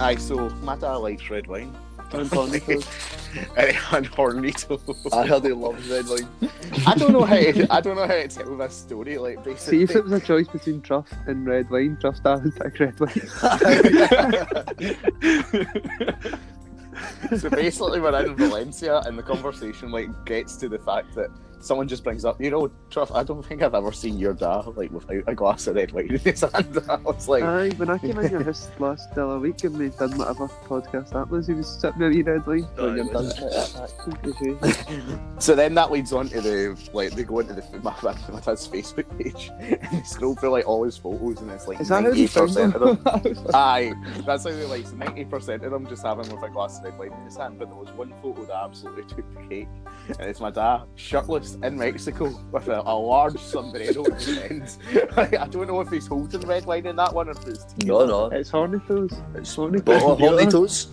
Aye, so my dad likes red wine. And Hornito. I heard he loves red wine. I don't know how to, I don't know how to tell this story. Like See if it was a choice between Truff and red wine, Truff Star would pick red wine. so basically, we're in Valencia, and the conversation like gets to the fact that someone just brings up, you know, Truff. I don't think I've ever seen your dad like without a glass of red wine in his hand. I was like, Aye, when I came in your house last the other week and we done whatever podcast that was, he was sitting there eating red wine. Aye, When done, was. acting the. So then that leads on to the like they go into the my, my, my dad's Facebook page and they scroll through like all his photos and it's like Is that how ninety percent of them. them? Aye, that's how they like ninety percent of them just have him with a glass of red wine in his hand. But there was one photo that absolutely took the cake, and it's my dad shirtless in Mexico with a, a large sombrero in his hands. I don't know if he's holding red wine in that one or if it's No, no. It's Hornitos. It's Hornitos. bottle of Hornitos.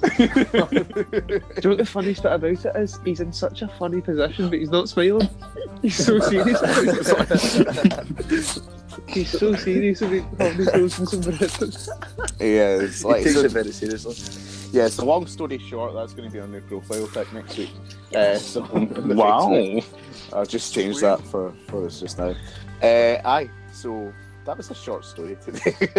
Do you know what the funniest bit about it is? He's in such a funny position, but he's not smiling. He's so serious. he's so serious about Hornitos and sombreros. yeah, it's He like takes so- it very seriously. yeah. So long story short, that's going to be our new profile pic next week. Uh, so Wow. I'll just change that for, for us just now. Uh, aye, so that was a short story today.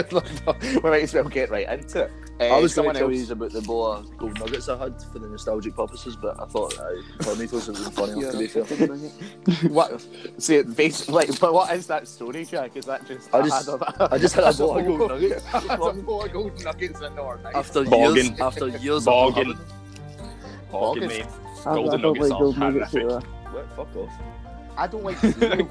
we might as well get right into it. Uh, I was going to tell else. you about the bowl of gold nuggets I had for the nostalgic purposes, but I thought uh, Hornitos would have been funny enough to be fair. What? See, basically, like, but what is that story, Jack? Is that just? I just- had a- I just had a That's bowl of gold bowl- nuggets. that's a bowl of gold nuggets in our night. After years, after years Boggin. of having Boggin, mate. I, I Golden nuggets like are gold nuggets horrific. either. What? Fuck off. I don't like cereal.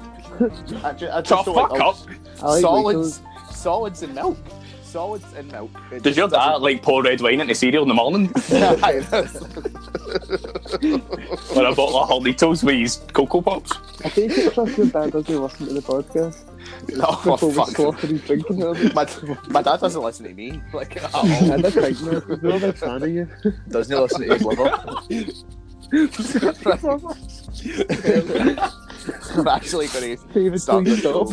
I just, I just Tough don't fuck like up. I like solids, solids and milk. Solids and milk. It Does your dad doesn't- like pour red wine into cereal in the morning? Aye, that's- or a bottle of Hornitos with his Coco Pops? I take it trust your dad doesn't listen to the podcast oh, before we fuck. slaughter his drinking habits. My, my dad doesn't listen to me. Like, at all. I did think that. We're a big fan of you. Doesn't he listen to his liver? I'm actually going to start the stop.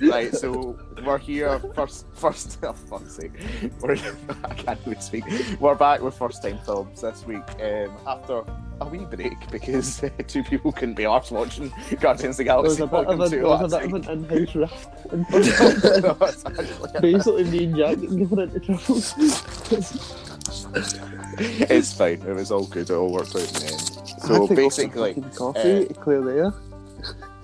show. Right, so we're here first. First, oh fuck's sake, we're, I can't really speak. We're back with first time films this week um, after a wee break because uh, two people couldn't be arsed watching Guardians of the There was Galaxy a bit of, Volume there was a bit of night. an in-house rift. in. No, Basically, me and Jack getting given into trouble. it's fine. It was all good. It all worked out in the end. So basically, coffee, uh, clear the air.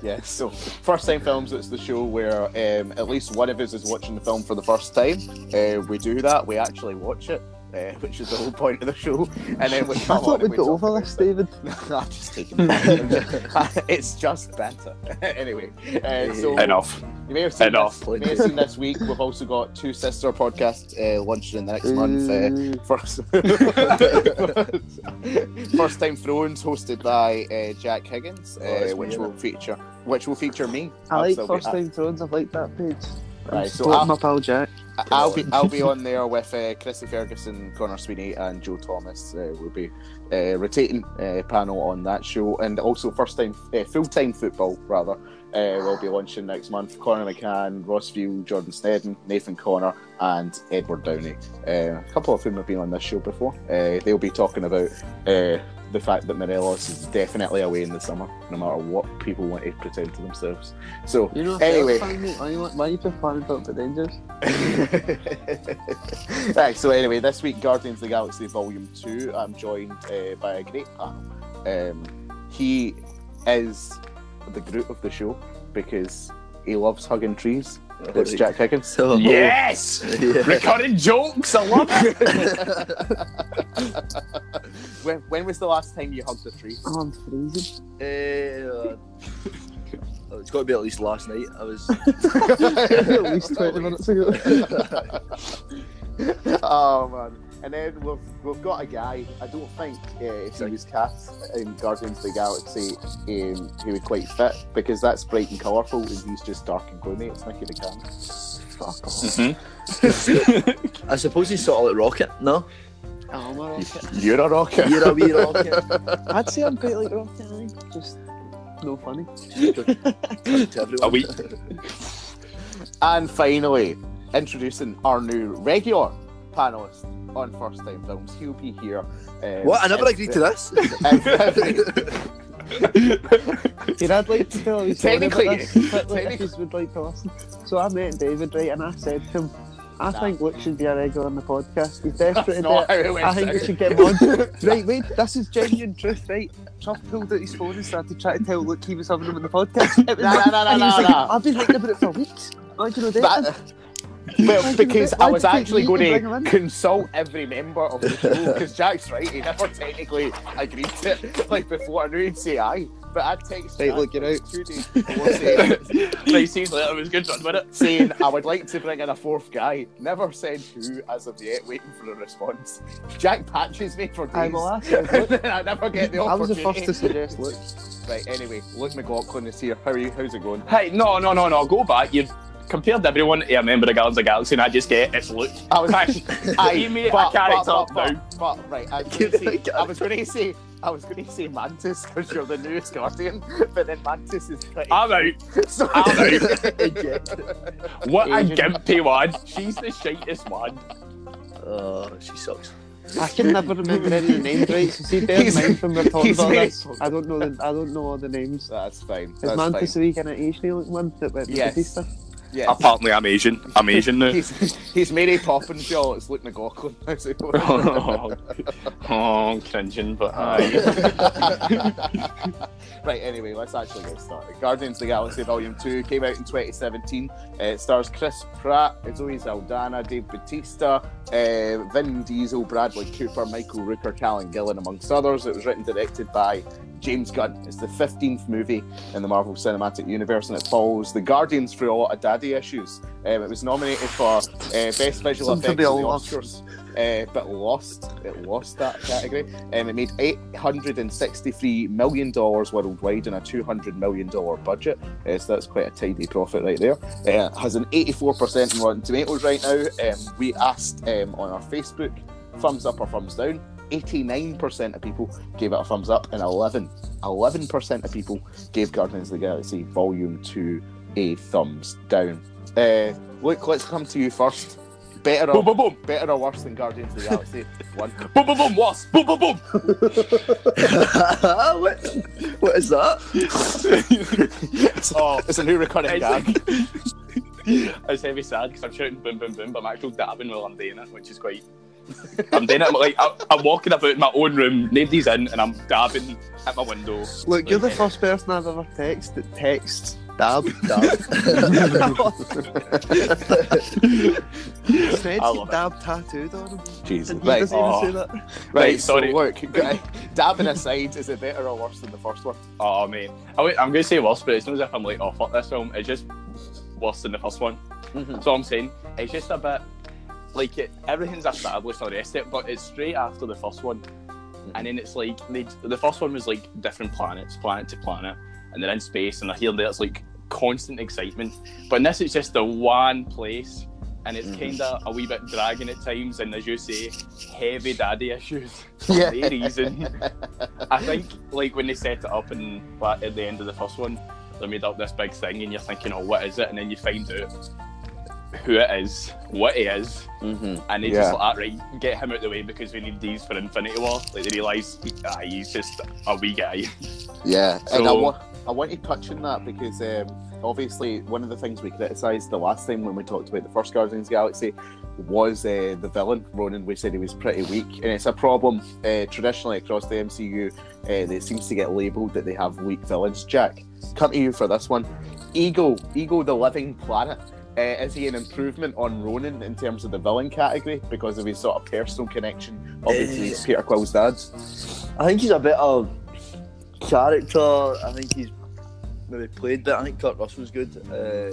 Yeah, so first time films, it's the show where um, at least one of us is watching the film for the first time. Uh, we do that, we actually watch it, uh, which is the whole point of the show. And then we I come on thought and we'd go over this, it. David. I'm just taking it. It's just better. anyway, uh, so Enough. you may have seen Enough. this, you may have seen this week. We've also got two sister podcasts uh, launching in the next month. Uh, First, first time thrones hosted by uh, Jack Higgins, Oh, uh, which innit? will feature which will feature me. I I'll like First Time Thrones. I've liked that page. Right, so I'll- my pal Jack. I'll be I'll be on there with uh, Chrissy Ferguson, Connor Sweeney, and Joe Thomas. Uh, will be uh, rotating uh, panel on that show, and also first time uh, full time football rather. Uh, will be launching next month. Connor McCann, Ross View, Jordan Snedden, Nathan Connor, and Edward Downey. Uh, a couple of whom have been on this show before. Uh, they'll be talking about uh, the fact that Morelos is definitely away in the summer, no matter what people want to pretend to themselves. So You know, Anyway. why, you to talk about Rangers? right, so anyway, this week, Guardians of the Galaxy Volume 2, I'm joined uh, by a great panel. Um, he is the Groot of the show because he loves hugging trees. It's Jack Higgins. So, Yes! Yeah. Recurring jokes, I love it! when, when was the last time you hugged a tree? Oh, I'm freezing. Uh, oh, it's got to be at least last night. I was. At least 20 minutes ago. oh man. And then we've we've got a guy. I don't think uh, if he was cast in Guardians of the Galaxy, um, he would quite fit because that's bright and colourful, and he's just dark and gloomy. It's Nicky the Can. Fuck off. Mhm. I suppose he's sort of like Rocket. No, Oh, I'm a rocket. You're a rocket. you're a wee Rocket. I'd say I'm quite like rocket, aye. Just no funny. to everyone. A wee. And finally, introducing our new regular panelist on First Time Films. He'll be here. Um, What? I never every- agreed to this. every- Here, I'd like to tell you a Technically- this, quickly, if technically- would like to listen. So I met David, right, and I said to him, I Nah. think Luke should be a regular on the podcast. He's desperate That's to not do how it. it went I think we should get him on. right, wait, this is genuine truth, right? Truff pulled out his phone and started trying to tell Luke he was having him on the podcast. It was Nah, like- nah, nah, and he was nah, like, nah. I've been thinking about it for weeks. Why do you know that? But- well, because I was why did you actually going to bring him in? consult every member of the show because Jack's right. He never technically agreed to it. Like before, I knew he'd say aye, but I texted Right, Jack look, you're out. two days before saying, Three seasons later, it was good run with it. saying I would like to bring in a fourth guy. Never said who as of yet. Waiting for a response. Jack patches me for I days. will ask him, I never get the opportunity. I was the first to suggest Luke. Right. Anyway, Luke McLaughlin is here. How are you? How's it going? Hey, no, no, no, no. Go back. You've compared everyone to a member of Guardians of the Galaxy, and I just get it's Luke. I was Aye, Give me a character but, but, now. but, right, I was going to say, I was going to say, I was going to say Mantis because you're the newest Guardian, but then Mantis is pretty. I'm out. So, I'm Eject. What a Asian. gimpy one. She's the shitest one. Oh, she sucks. I can never remember any of the names, right? So see, bear in He's- mind when we're talking about this, I don't know the I don't know all the names. That's fine. Is That's Mantis fine. the wee kind of Asian looking one that went with Yes. Batista? Yes. Apparently, I'm Asian. I'm Asian now. He's, he's Mary Poppins, y'all. It's Luke McLaughlin. How's it going? oh, oh, cringing, but aye. right, anyway, let's actually get started. Guardians of the Galaxy Volume 2 came out in 2017. Uh, it stars Chris Pratt, Zoe Saldana, Dave Bautista, uh, Vin Diesel, Bradley Cooper, Michael Rooker, Karen Gillan, amongst others. It was written and directed by James Gunn. It's the 15th movie in the Marvel Cinematic Universe, and it follows the Guardians through a lot of daddy issues. Um, it was nominated for uh, Best Visual Something Effects at the. Oscars, uh, but lost. It lost that category. Um, it made 863 million dollars worldwide on a 200 million dollar budget. Uh, so that's quite a tidy profit right there. Uh, it has an 84% in Rotten Tomatoes right now. Um, we asked um, on our Facebook, thumbs up or thumbs down. 89% of people gave it a thumbs up, and 11, 11% of people gave Guardians of the Galaxy Volume 2 a thumbs down. Uh, Luke, let's come to you first. Better or, boom, boom. better or worse than Guardians of the Galaxy 1? Boom, boom, boom. What? Boom, boom, boom. what? What is that? oh, It's a new recurring it's, gag. it's heavy sad because I'm shouting boom, boom, boom, but I'm actually dabbing while I'm doing it, which is quite. I'm doing it like I- I'm walking about in my own room, nobody's in, and I'm dabbing at my window. Look, you're the first person I've ever texted that texts dab. Fred I dab tattooed on him. Jesus. And he Right, doesn't Oh. even say that. right, Right, sorry. So look, dabbing aside, is it better or worse than the first one? Oh man, I wait, I'm going to say worse, but it's not as if I'm like, oh fuck this film. It's just worse than the first one. Mhm. That's all I'm saying. It's just a bit like it, everything's established the rest of it, but it's straight after the first one, and then it's like they, the first one was like different planets, planet to planet, and they're in space, and here and there it's like constant excitement. But in this, it's just the one place, and it's Mhm. kind of a wee bit dragging at times, and as you say, heavy daddy issues. Yeah. For reason. I think like when they set it up and like, at the end of the first one, they made up this big thing, and you're thinking, "Oh, what is it?" And then you find out who it is, what he is, Mm-hmm. and they Yeah. just like, "Ah, right, get him out of the way because we need these for Infinity War." Like they realise ah, he's just a wee guy. Yeah, and I, So- wa- I want to touch on that because um, obviously one of the things we criticised the last time when we talked about the first Guardians the Galaxy was uh, the villain Ronan. We said he was pretty weak, and it's a problem uh, traditionally across the MCU. Uh, that it seems to get labelled that they have weak villains. Jack, come to you for this one. Ego, Ego, the living planet. Uh, is he an improvement on Ronan in terms of the villain category because of his sort of personal connection? Obviously, he's Peter Quill's dad. I think he's a bit of character. I think he's maybe played bit. I think Kurt Russell's good. Uh,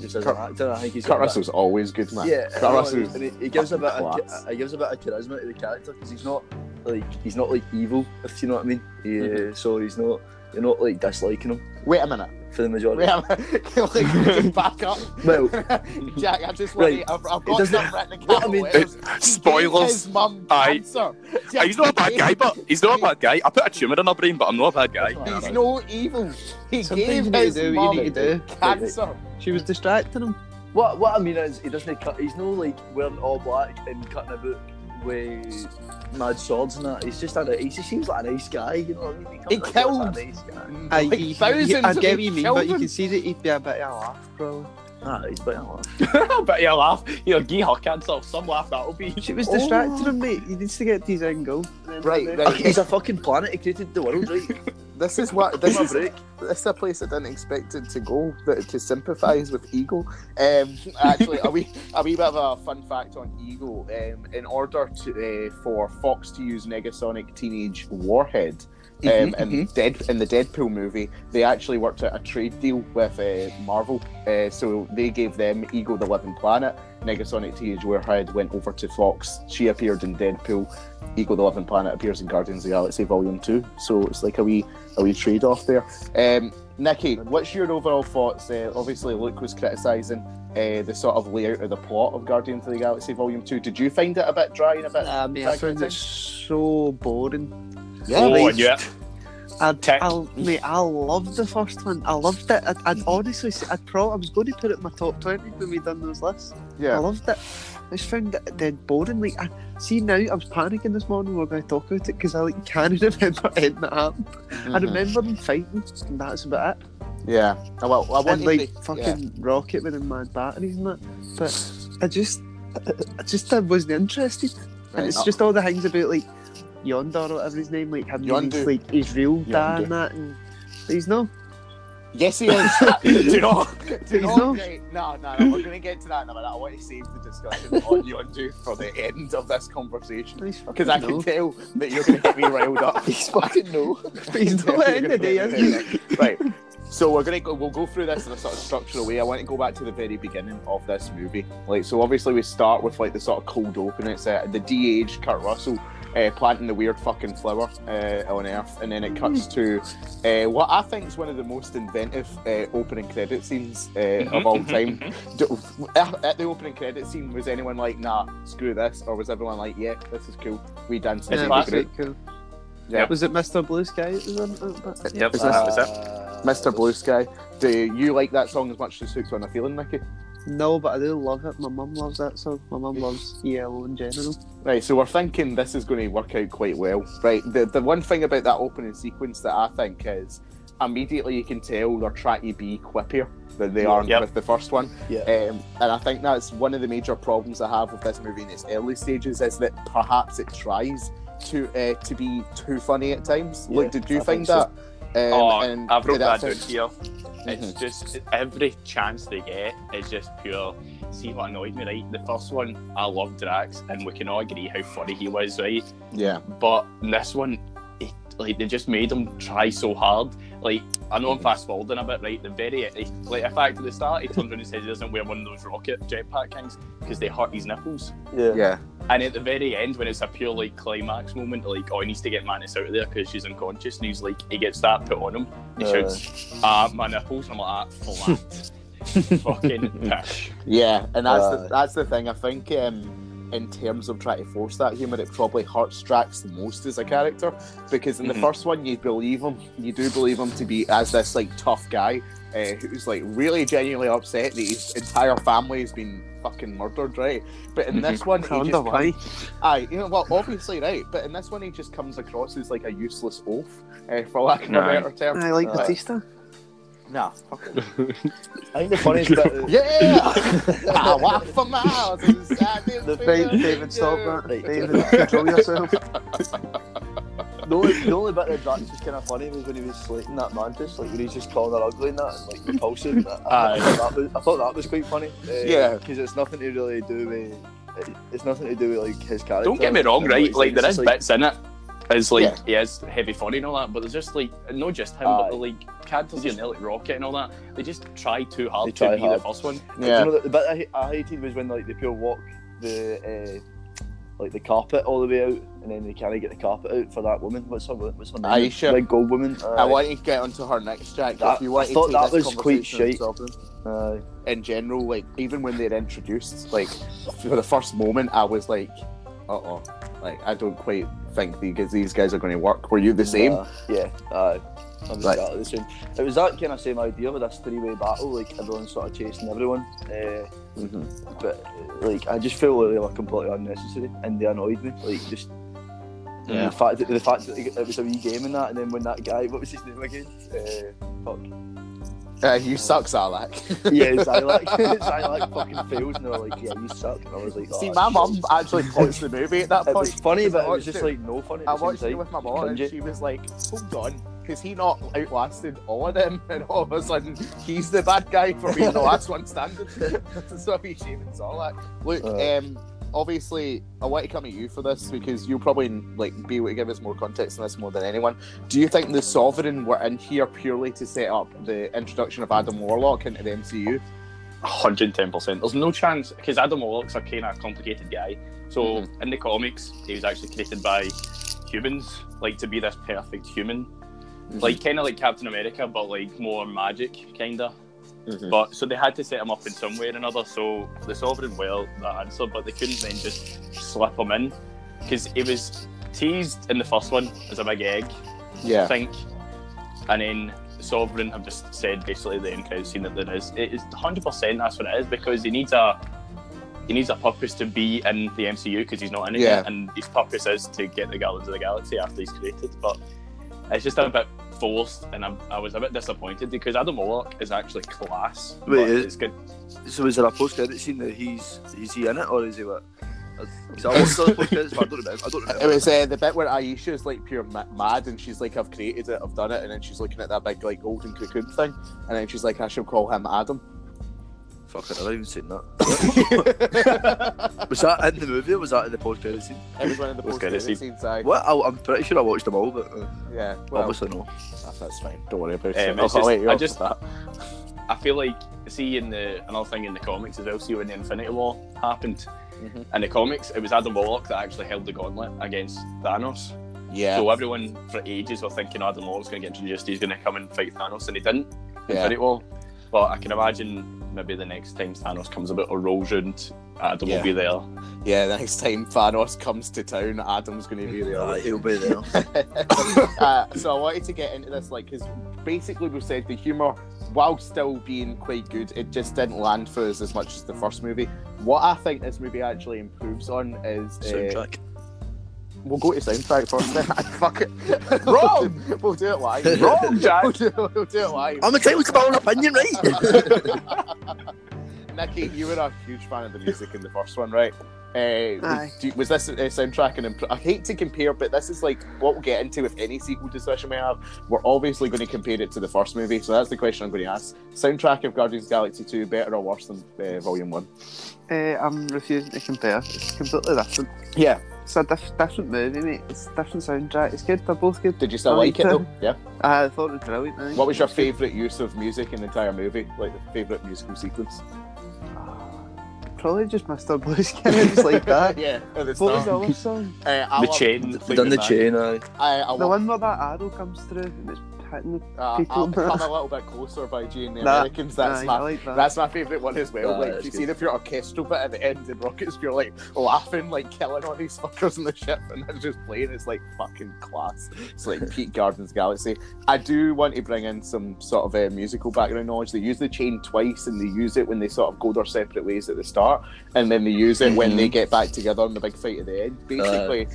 just as Kurt- an actor, I think he's Kurt a bit- Russell's always good, man. Yeah, Kurt Russell's and he, he gives a bit of he gives a bit of charisma to the character because he's not like he's not like evil, if you know what I mean. He, Mm-hmm. So he's not you're not like disliking him Wait a minute. For the majority. Wait a minute. Can we just back up? Well, Jack, I just want Right. to. I've, I've got doesn't- some written in what I capital mean- letters. He gave Spoilers. His mum Aye. cancer. Ah, he's not a bad guy, but he's not a bad guy. I put a tumour in her brain, but I'm not a bad guy. He's no evil. He Sometimes gave you his do what you mum need to do. cancer. She was distracting him. What what I mean is he doesn't cut. He's no like wearing all black and cutting about with mad swords and that. He's just a. He just seems like a nice guy. You know what I mean? He comes killed- as a nice guy. Aye, Like he- he- I of get what you mean, but you can see that he'd be a bit of a laugh, bro. Ah, he's but oh, but you laugh. You know, gee her cancer. Some laugh that'll be. She was Oh. distracting him, mate. He needs to get to his end. Right, right. he's a fucking planet. He created the world, right? This is what this is. break. This is a place I didn't expect it to go. That to sympathise with Ego. Um, actually, a wee a wee bit of a fun fact on Ego. Um, in order to uh, for Fox to use Negasonic Teenage Warhead. Um, Mhm, and Dead in the Deadpool movie, they actually worked out a trade deal with uh, Marvel. Uh, so they gave them Ego the Living Planet. Negasonic Teenage Warhead went over to Fox. She appeared in Deadpool. Ego the Living Planet appears in Guardians of the Galaxy Volume Two. So it's like a wee a wee trade off there. Um, Nikki, what's your overall thoughts? Uh, obviously, Luke was criticising uh, the sort of layout of the plot of Guardians of the Galaxy Volume Two. Did you find it a bit dry and a bit? I mean, I found it so boring. Yeah, oh, right. yeah. I, Tech. I, mate, I loved the first one. I loved it. I'd, Mm-hmm. I'd honestly, say, I'd pro, I was going to put it in my top twenty when we done those lists. Yeah, I loved it. I just found it dead boring. Like, I see now, I was panicking this morning. when We are going to talk about it because I like can't remember anything that happened. I Mhm. remember them fighting, and that's about it. Yeah. Uh, Well, I and wanted like to, fucking rocket with them mad batteries and that. But I just, I, I just I wasn't interested. yeah. And it's Right, just all the things about like Yonder or whatever his name, like him Yondu. like his real dad and that, and he's no. Yes, he is. do you know? Do He's know? not. Right, no, no, no, we're going to get to that in a minute. I want to save the discussion on Yondu for the end of this conversation. He's Because I fucking can tell that you're going to get me riled up. He's fucking no. He's not at the end of the day, is he? right. So we're gonna go. We'll go through this in a sort of structural way. I want to go back to the very beginning of this movie. Like, so obviously we start with like the sort of cold open. It's uh, the de-aged Kurt Russell uh, planting the weird fucking flower uh, on Earth, and then it cuts to uh, what I think is one of the most inventive uh, opening credit scenes uh, of all time. Do- At at the opening credit scene, was anyone like, "Nah, screw this," or was everyone like, "Yeah, this is cool. We dance It's as Yeah, a it was group." quite cool. Yeah. Was it Mr. Blue Sky? that was on that bit? Yep, Is that this- was it. Uh, Mr. Blue Sky. Do you like that song as much as Hooked on a Feeling, Mickey? No, but I do love it. My mum loves that song. My mum loves ELO in general. Right, so we're thinking this is going to work out quite well. Right, the the one thing about that opening sequence that I think is immediately you can tell they're trying to be quippier than they are Yep. with the first one. Yeah. Um, and I think that's one of the major problems I have with this movie in its early stages is that perhaps it tries to uh, to be too funny at times. Yeah, Look, did you I find think so. That? Um, oh, and I've wrote that down here. It's Mhm. just every chance they get is just pure. See what annoyed me, right? The first one, I loved Drax, and we can all agree how funny he was, right? Yeah, But this one, it, like they just made him try so hard. Like I know I'm fast forwarding a bit, right? The very like in fact at the start, he turns around and says he doesn't wear one of those rocket jetpack things because they hurt his nipples. Yeah. yeah, And at the very end, when it's a pure like climax moment, like oh, he needs to get Mantis out of there because she's unconscious, and he's like, he gets that put on him. He Uh. shouts, "Ah, my nipples!" And I'm like, ah, flat, fucking pish. yeah, and that's Uh, the, that's the thing. I think um, in terms of trying to force that humour, it probably hurts Drax the most as a character because in the Mhm. first one you believe him, you do believe him to be as this like tough guy uh, who's like really genuinely upset that his entire family has been fucking murdered, right? But in this one, I he wonder just why. Aye, you know, well, obviously, right. But in this one, he just comes across as like a useless oaf, uh, for lack of a better term. I like Uh, Batista. Nah, fuck it. I think the funniest bit. Is, Yeah! I walk for miles. and The feel David, it. David, stop that. David, control yourself. The, only, the only bit that Drax was kind of funny was when he was slating that mantis, like when he's just calling her ugly and that, and like repulsive. and that. I, I, thought that was, I thought that was quite funny. Uh, Yeah. because it's nothing to really do with. It's nothing to do with like his character. Don't get me wrong, right? Like there is like, bits in it. It's like Yeah. he is heavy funny and all that, but there's just like not just him, Aye. but the like characters in there like Rocket and all that. They just try too hard They to try be hard. the first one. Yeah. You know, the, bit I, I hated was when like the pure walk the uh, like the carpet all the way out, and then they can't get the carpet out for that woman. What's her what's her name? Ayesha. Big gold woman. I want to get onto her next track. That- if you want I thought that was quite shite. Aye. in general, like even when they're introduced, like for the first moment, I was like, "Uh oh," like I don't quite think these these guys are going to work. Were you the same? Uh, yeah. Aye. I'm Right. exactly the same. It was that kind of same idea with this three-way battle, like everyone's sort of chasing everyone. Uh, Mhm. but like I just feel like they were completely unnecessary and they annoyed me. Like just Yeah. the fact that the fact that it was a wee game in that, and then when that guy, what was his name again? Uh, fuck. Uh, you suck, Zylak. Yeah, Zylak. Zylak fucking fails, and they were like, "Yeah, you suck." And I was like, See, "Oh, my shit." mum actually watched the movie at that point." It was funny, but it was just it- like no funny. I watched it with my mom, and she was like, "Hold on." Because he not outlasted all of them, and all of a sudden he's the bad guy for being the last one standing. so he's shaming Zylak. Look, Uh. um, obviously, I want to come at you for this because you'll probably like be able to give us more context on this more than anyone. Do you think the Sovereign were in here purely to set up the introduction of Adam Warlock into the MCU? 110%. There's no chance, because Adam Warlock's a kind of complicated guy. So Mhm. in the comics, he was actually created by humans, like to be this perfect human. Like kind of like Captain America, but like more magic, kind of. Mhm. But so they had to set him up in some way or another. So the Sovereign well that answer, but they couldn't then just slip him in because he was teased in the first one as a big egg, I yeah, think, and then Sovereign have just said basically the end credit scene that there is. It is 100 percent that's what it is because he needs a he needs a purpose to be in the MCU because he's not in it Yeah. and his purpose is to get the Guardians of the Galaxy after he's created. But it's just a bit forced, and I'm, I was a bit disappointed because Adam Warlock is actually class. Wait, is- it's good. So is there a post-credit scene that he's is he in it or is he what? Because I watched the post-credits, but I don't remember. I don't remember. It was uh, the bit where Ayesha is like pure ma- mad, and she's like, "I've created it, I've done it," and then she's looking at that big like golden cocoon thing, and then she's like, "I shall call him Adam." Fuck it, I've not even seen that. Was that in the movie or was that in the post-credit scene? was one of the Post post credit credit scene. scenes. I, What? I, I'm pretty sure I watched them all, but uh, yeah, well, obviously no. that's, that's fine. Don't worry about Um, it. I'll just- let I just- that. I feel like see in the another thing in the comics as well. See when the Infinity War happened Mhm. in the comics, it was Adam Warlock that actually held the gauntlet against Thanos. Yeah, So everyone for ages were thinking Adam Warlock's going to get introduced. He's going to come and fight Thanos, and he didn't. Yeah. Infinity War. But I can imagine maybe the next time Thanos comes about or rolls round, Adam Yeah. will be there. yeah. The next time Thanos comes to town, Adam's going to be there. Aye, he'll be there. uh, so I wanted to get into this, like, because basically we said the humour, while still being quite good, it just didn't land for us as much as the first movie. What I think this movie actually improves on is uh, Soundtrack. We'll go to soundtrack first. Then. Fuck it. Wrong! we'll do it live. Wrong, Jack! we'll, do, we'll do it live. I'm entitled to my own opinion, right? Nikki, you were a huge fan of the music in the first one, right? Uh, Aye. do- was this a soundtrack and imp- I hate to compare, but this is like what we'll get into with any sequel discussion we have. We're obviously going to compare it to the first movie, so that's the question I'm going to ask. Soundtrack of Guardians of the Galaxy 2 better or worse than uh, Volume 1? Uh, I'm refusing to compare. It's completely different. Yeah. It's a diff- different movie, mate. It's a different soundtrack. It's good. They're both good. Did you still I like it though? Yeah. I thought it was brilliant. man. What was your favourite use of music in the entire movie? Like the favourite musical sequence? Probably just Mr. Blue Sky. Just like that. yeah. At the What was start. the other song? Uh, I The love- chain. They done the chain, aye. I, I The love one where that arrow comes through and it's hitting the Uh, people. I'll become a little bit closer by Jane the That- Americans. That's Aye, my like that. that's my favourite one as well. Ah, like that's you good. see the pure orchestral bit at the end in Rockets, you're like laughing, like killing all these fuckers in the ship, and they're just playing. It's like fucking class. It's like Pete Gardens Galaxy. I do want to bring in some sort of uh, musical background knowledge. They use the chain twice, and they use it when they sort of go their separate ways at the start, and then they use it when Mhm. they get back together in the big fight at the end. Basically.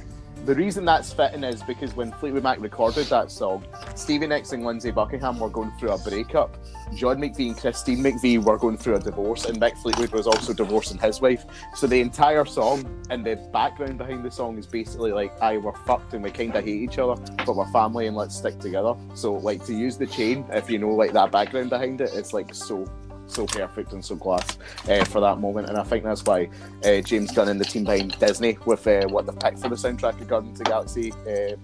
The reason that's fitting is because when Fleetwood Mac recorded that song, Stevie Nicks and Lindsey Buckingham were going through a breakup. John McVie and Christine McVie were going through a divorce, and Mick Fleetwood was also divorcing his wife. So the entire song and the background behind the song is basically like, "I we're fucked and we kind of hate each other, but we're family and let's stick together." So like to use the chain, if you know like that background behind it, it's like so so perfect and so class uh, for that moment. And I think that's why uh, James Gunn and the team behind Disney with uh, what they've picked for the soundtrack of Guardians of the Galaxy uh,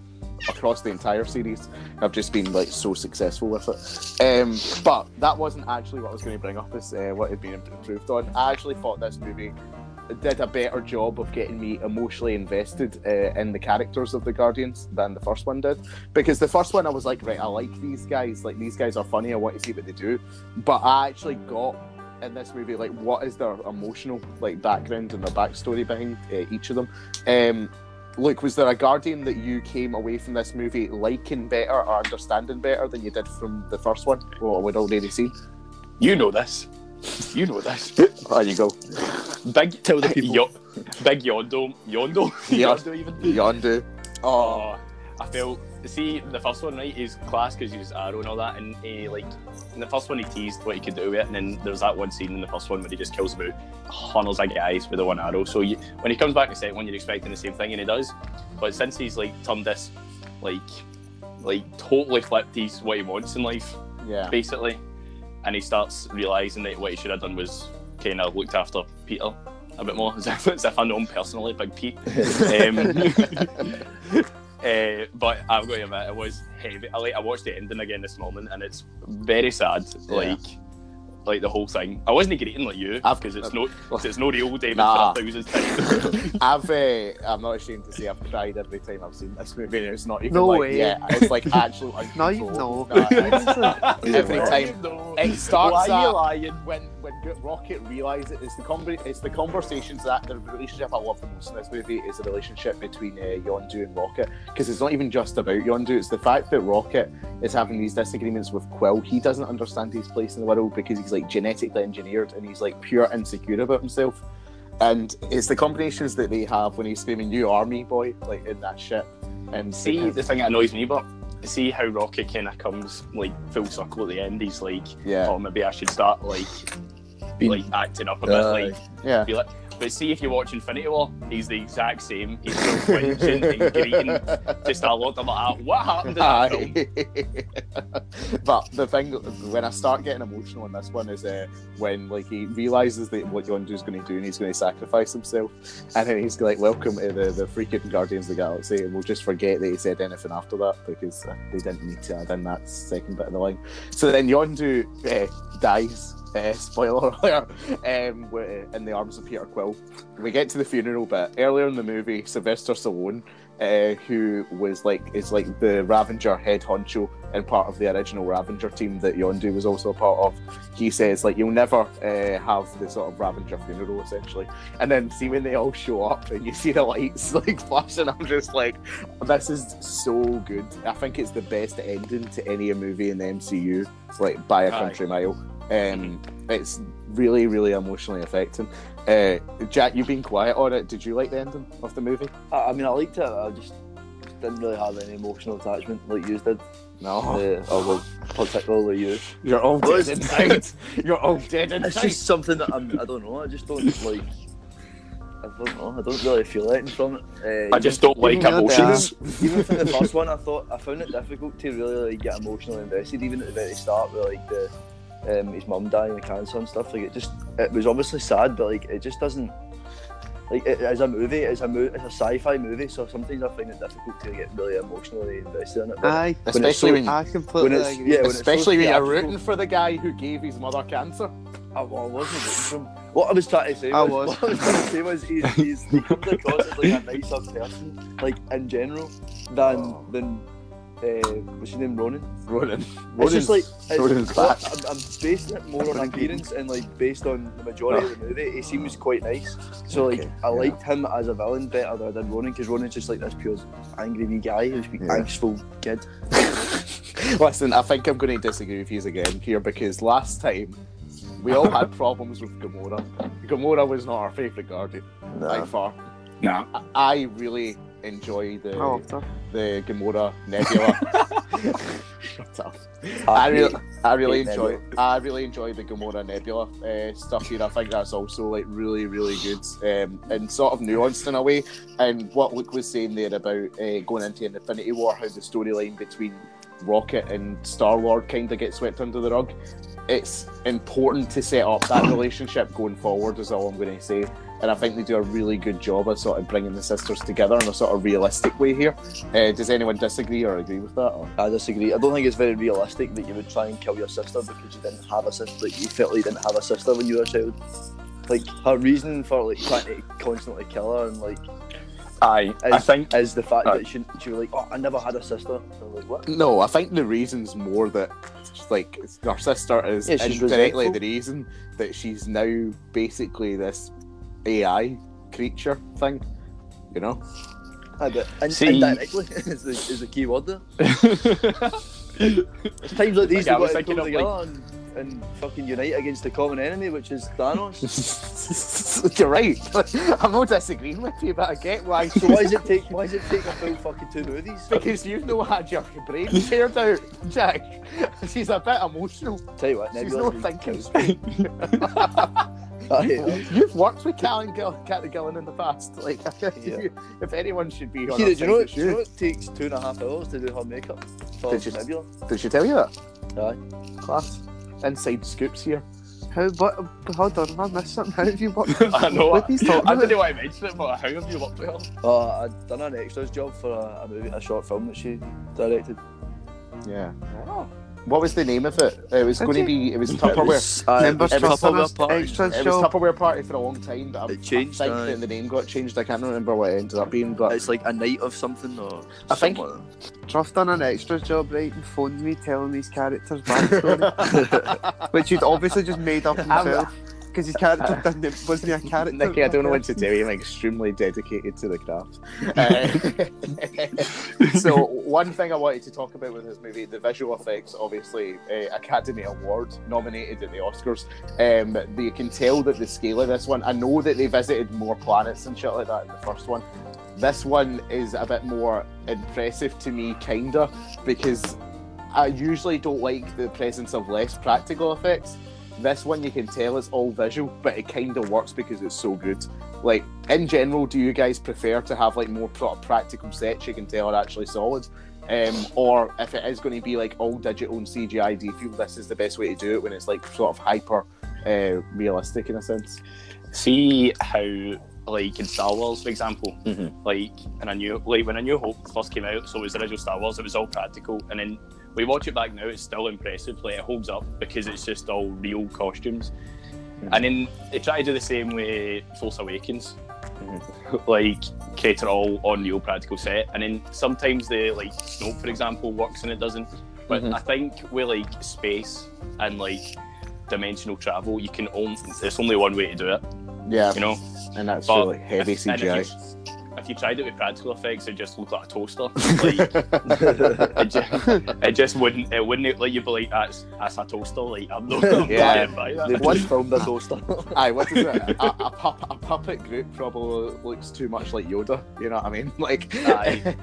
across the entire series have just been like so successful with it. Um, but that wasn't actually what I was going to bring up as uh, what had been improved on. I actually thought this movie did a better job of getting me emotionally invested uh, in the characters of the Guardians than the first one did. Because the first one, I was like, right, I like these guys. Like these guys are funny. I want to see what they do. But I actually got in this movie like what is their emotional like background and their backstory behind uh, each of them. Um, Look, was there a Guardian that you came away from this movie liking better or understanding better than you did from the first one? What we'd already seen. You know this. You know this. There you go. Big Tell the people. Yo, big Yondo, Yondo, Yondo even. Yondu. Oh, I felt. See, the first one, right? is class because he's arrow and all that, and he like in the first one he teased what he could do with it, and then there's that one scene in the first one where he just kills about hundreds of guys with the one arrow. So you, when he comes back the second one, you're expecting the same thing, and he does. But since he's like turned this, like, like totally flipped, he's what he wants in life, Yeah. basically, and he starts realizing that what he should have done was kind of looked after Peter a bit more, as if, as if I know him personally, Big Pete. um, uh, but I've got to admit, it was heavy. I, like, I watched the ending again this morning, and it's very sad. Yeah. Like, like the whole thing. I wasn't greeting like you because it's no, 'cause it's no real David Nah. for a thousand times. I've, uh, I'm not ashamed to say I've cried every time I've seen this movie. It's not even No like, way. yeah, it's like actual No, you know. Nah, it's- every Why time No. it starts Why are you at- lying? when Rocket realizes it's the con- it's the conversations that the relationship I love the most in this movie is the relationship between uh, Yondu and Rocket because it's not even just about Yondu it's the fact that Rocket is having these disagreements with Quill. He doesn't understand his place in the world because he's like genetically engineered and he's like pure insecure about himself. And it's the combinations that they have when he's screaming "You army boy" like in that ship and See, the thing that annoys me, but see how Rocket kind of comes like full circle at the end. He's like, yeah. Oh, maybe I should start like, Being- like acting up a bit, Aye. like yeah be like. But see, if you watch Infinity War, he's the exact same. He's still flinching and greeting just a lot of like, what happened in that film? But the thing when I start getting emotional in this one is uh, when like he realizes that what Yondu's going to do and he's going to sacrifice himself, and then he's like, "Welcome to the the freaking Guardians of the Galaxy," and we'll just forget that he said anything after that because uh, they didn't need to add in that second bit of the line. So then Yondu uh, dies. Uh, spoiler alert! Um, in the arms of Peter Quill. We get to the funeral bit earlier in the movie. Sylvester Stallone uh, who was like is like the Ravenger head honcho and part of the original Ravenger team that Yondu was also a part of. He says like you'll never uh, have the sort of Ravenger funeral essentially, and then see when they all show up and you see the lights like flashing. I'm just like, this is so good. I think it's the best ending to any movie in the MCU, It's like by a Aye. country mile. Um, it's really really emotionally affecting. Uh, Jack, you've been quiet on it. Did you like the ending of the movie? I, I mean, I liked it. I just didn't really have any emotional attachment like you did. No. Uh, or well, particularly you. You're all Well, dead it's- inside. You're all dead inside. It's just something that I'm, I don't know. I just don't like. I don't know. I don't really feel anything from it. Uh, I just don't like Even emotions. even from the first one, I thought I found it difficult to really like, get emotionally invested. Even at the very start, with like the um, his mum dying of cancer and stuff. Like it just it was obviously sad, but like it just doesn't. Like it, as a movie, it's a mo- it's a sci-fi movie, so sometimes I find it difficult to get really emotionally invested in it. But Aye, when Especially so- when, I completely when it's agree. yeah, when it's so especially when you're rooting for the guy who gave his mother cancer. I, well, I wasn't rooting for him. What I was trying to say I was, was. what I was trying to say was he's, he's he comes across as like a nicer person, like in general, than Oh. than uh, what's his name, Ronan. Ronan. It's just like it's, Ronan's well, back. I'm, I'm basing it more on appearance and like based on the majority of the movie, he seems quite nice. So like Okay, I yeah. liked him as a villain better than I did Ronan because Ronan's just like this pure angry wee guy who's a Yeah. angstful kid. Listen, I think I'm going to disagree with you again here because last time we all had problems with Gamora. Gamora was not our favourite Guardian by far. Nah. I, I really enjoy the I loved her. the Gamora Nebula. Shut up. I really, I really enjoy, Nebula. I really enjoy the Gamora Nebula uh, stuff here. I think that's also like really, really good um, and sort of nuanced in a way. And what Luke was saying there about uh, going into an Infinity War, how the storyline between Rocket and Star Lord kind of gets swept under the rug. It's important to set up that relationship going forward. Is all I'm going to say. And I think they do a really good job of sort of bringing the sisters together in a sort of realistic way here. Uh, does anyone disagree or agree with that? Or? I disagree. I don't think it's very realistic that you would try and kill your sister because you didn't have a sister. Like you felt like you didn't have a sister when you were a child. Like her reason for like trying to constantly kill her and like Aye, is, I think is the fact Aye. that she, she was like, oh, I never had a sister. And like, what? No, I think the reason's more that like our sister is Yeah, she's indirectly resentful. the reason that she's now basically this AI creature thing. You know? Aye, but in, See- indirectly is the, is the key word there. It's times like these Okay, I that got to thinking come of, together and, and fucking unite against the common enemy, which is Thanos. You're right. I'm not disagreeing with you, but I get why. so why does it take why does it take a full fucking two movies? Because you've not had your brain teared out, Jack. She's a bit emotional. Tell you what, She's Nebula's not thinking killed. straight. Aye. You've worked with Callan Gill, Cat Gillen in the past. Like, Yeah. if anyone should be on Kira, do you know, it, do you know it takes two and a half hours to do her makeup Did you- Nebula? Did she tell you that? Aye. Class. Inside scoops here. How, what, hold on, have I missed something? How have you worked? with I know. What he's talking I about? didn't want to mention it, but how have you worked with her? Uh, I'd done an extras job for a, a movie, a short film that she directed. Yeah. What was the name of it? It was going to be. It was Tupperware. Uh, Members it was Tupperware Party. It was. Tupperware Party for a long time, but I, It changed, I think aye. that the name got changed. I can't remember what it ended up being, but It's like a night of something or I think- Truff done an extra job, right, and phoned me telling these characters backstory, which he'd obviously just made up himself because his character didn't, wasn't a character. Nicky, I don't know what to tell you. I'm extremely dedicated to the craft. Uh, so, one thing I wanted to talk about with this movie, the visual effects, obviously, uh, Academy Award nominated at the Oscars. Um, you can tell that the scale of this one, I know that they visited more planets and shit like that in the first one. This one is a bit more impressive to me, kinda, because I usually don't like the presence of less practical effects. This one you can tell it's all visual, but it kind of works because it's so good. Like in general, do you guys prefer to have like more sort of practical sets you can tell are actually solid, um, or if it is going to be like all digital and CGI, do you feel this is the best way to do it when it's like sort of hyper uh, realistic in a sense? See how, like in Star Wars, for example, Mhm. like in a new, like when a New Hope first came out, so it was the original Star Wars, it was all practical, and then we watch it back now, it's still impressive. Like it holds up because it's just all real costumes. Mhm. And then they try to do the same with Force Awakens, like cater all on real practical set, and then sometimes the like Snoke, for example, works and it doesn't. But Mhm. I think with like space and like dimensional travel, you can only there's only one way to do it, Yeah, you know. and that's But really heavy if- CGI. If you, tried it with practical effects, it just looked like a toaster. Like, it, just, it just wouldn't. It wouldn't let you be like that's that's a toaster. Like I'm not, I'm Yeah. not getting that. They've just filmed a toaster. Aye, what is it? A, a, pup, a puppet group probably looks too much like Yoda. You know what I mean? Like, Aye.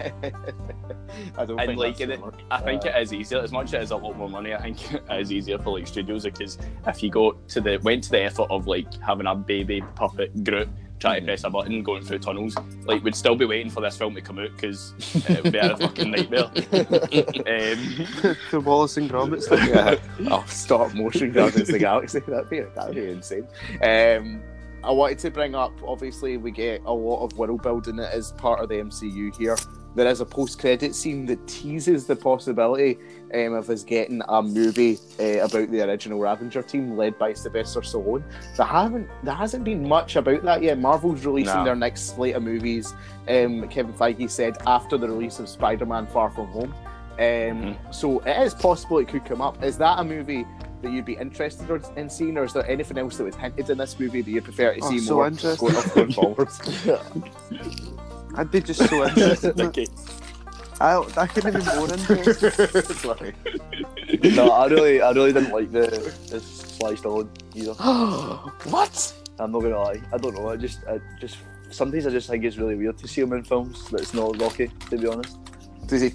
I don't And think like, that's it- gonna. I think it is easier. As much as it is a lot more money, I think it is easier for like studios because if you go to the went to the effort of like having a baby puppet Groot trying to press a button going through tunnels, like we'd still be waiting for this film to come out because it would be a fucking nightmare. um, the Wallace and Gromit stuff. yeah. Oh, stop motion Guardians of the Galaxy. That'd be that'd be insane. Um, I wanted to bring up. Obviously, we get a lot of world building that is part of the MCU here. There is a post-credit scene that teases the possibility um, of us getting a movie uh, about the original Ravenger team led by Sylvester Stallone. There haven't, there hasn't been much about that yet. Marvel's releasing No. their next slate of movies. Um, Kevin Feige said after the release of Spider-Man: Far From Home. Um, So it is possible it could come up. Is that a movie that you'd be interested in seeing, or is there anything else that was hinted in this movie that you prefer to Oh, see so more interested. going, going forward? I'd be just so interested. okay. I, I couldn't be more interested. Sorry. no, I really, I really didn't like the the Sly Stallone either. what? I'm not gonna lie. I don't know. I just, I just sometimes I just think it's really weird to see him in films that's not Rocky. To be honest. Does he?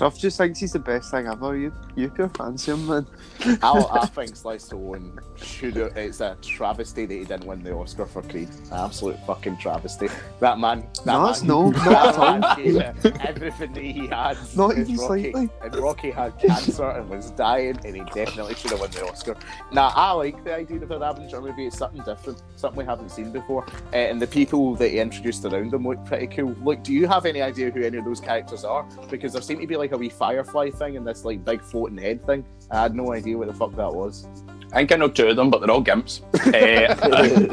Truff just thinks he's the best thing ever. You, you pure fancy him, man. I, I think Sly Stallone should. It's a travesty that he didn't win the Oscar for Creed. Absolute fucking travesty. That man. That No, man, no, that at all. man gave everything that he had. Not even Rocky, slightly. And Rocky had cancer and was dying, and he definitely should have won the Oscar. Now, I like the idea of an Avenger movie. It's something different, something we haven't seen before. Uh, and the people that he introduced around him look pretty cool. Look, do you have any idea who any of those characters are? Because there seem to be like a wee Firefly thing and this like big floating head thing. I had no idea what the fuck that was. I think I know two of them, but they're all gimps. uh,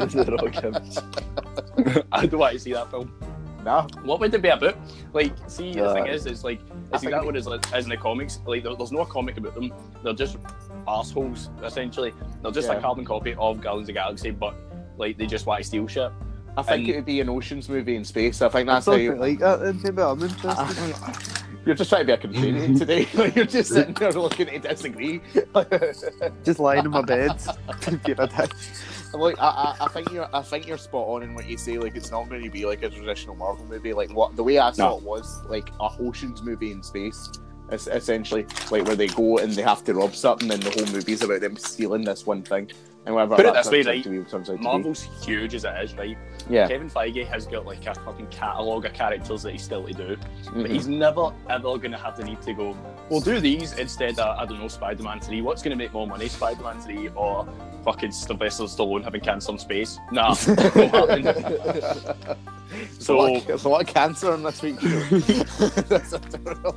They're all gimps. I don't want to see that film. Nah. What would it be about? Like, see, the Uh, thing is, it's like I it's think- exactly what it is, like, as in the comics. Like, there, there's no comic about them. They're just assholes, essentially. They're just Yeah. a carbon copy of Guardians of the Galaxy, but like they just want to steal shit. I think And- it would be an oceans movie in space. I think that's how you. like that I'm interested. You're just trying to be a contrarian today. Like, You're just sitting there looking to disagree. Just lying in my bed. Being a dick. like, I, I, I think you're, I think you're spot on in what you say. Like, it's not going to be like a traditional Marvel movie. Like, what the way I saw No. it was like a oceans movie in space. Es- essentially, like where they go and they have to rob something, and the whole movie's about them stealing this one thing. And whatever Put it this way, right? to be, turns out to be. Marvel's huge as it is, right? Yeah. Kevin Feige has got like a fucking catalogue of characters that he's still to do, but Mhm. he's never ever going to have the need to go. We'll do these instead of I don't know Spider-Man three. What's going to make more money, Spider-Man three or fucking Sylvester Stallone having cancer in space? Nah, happen. There's a lot of- a lot of cancer on this show. That's a-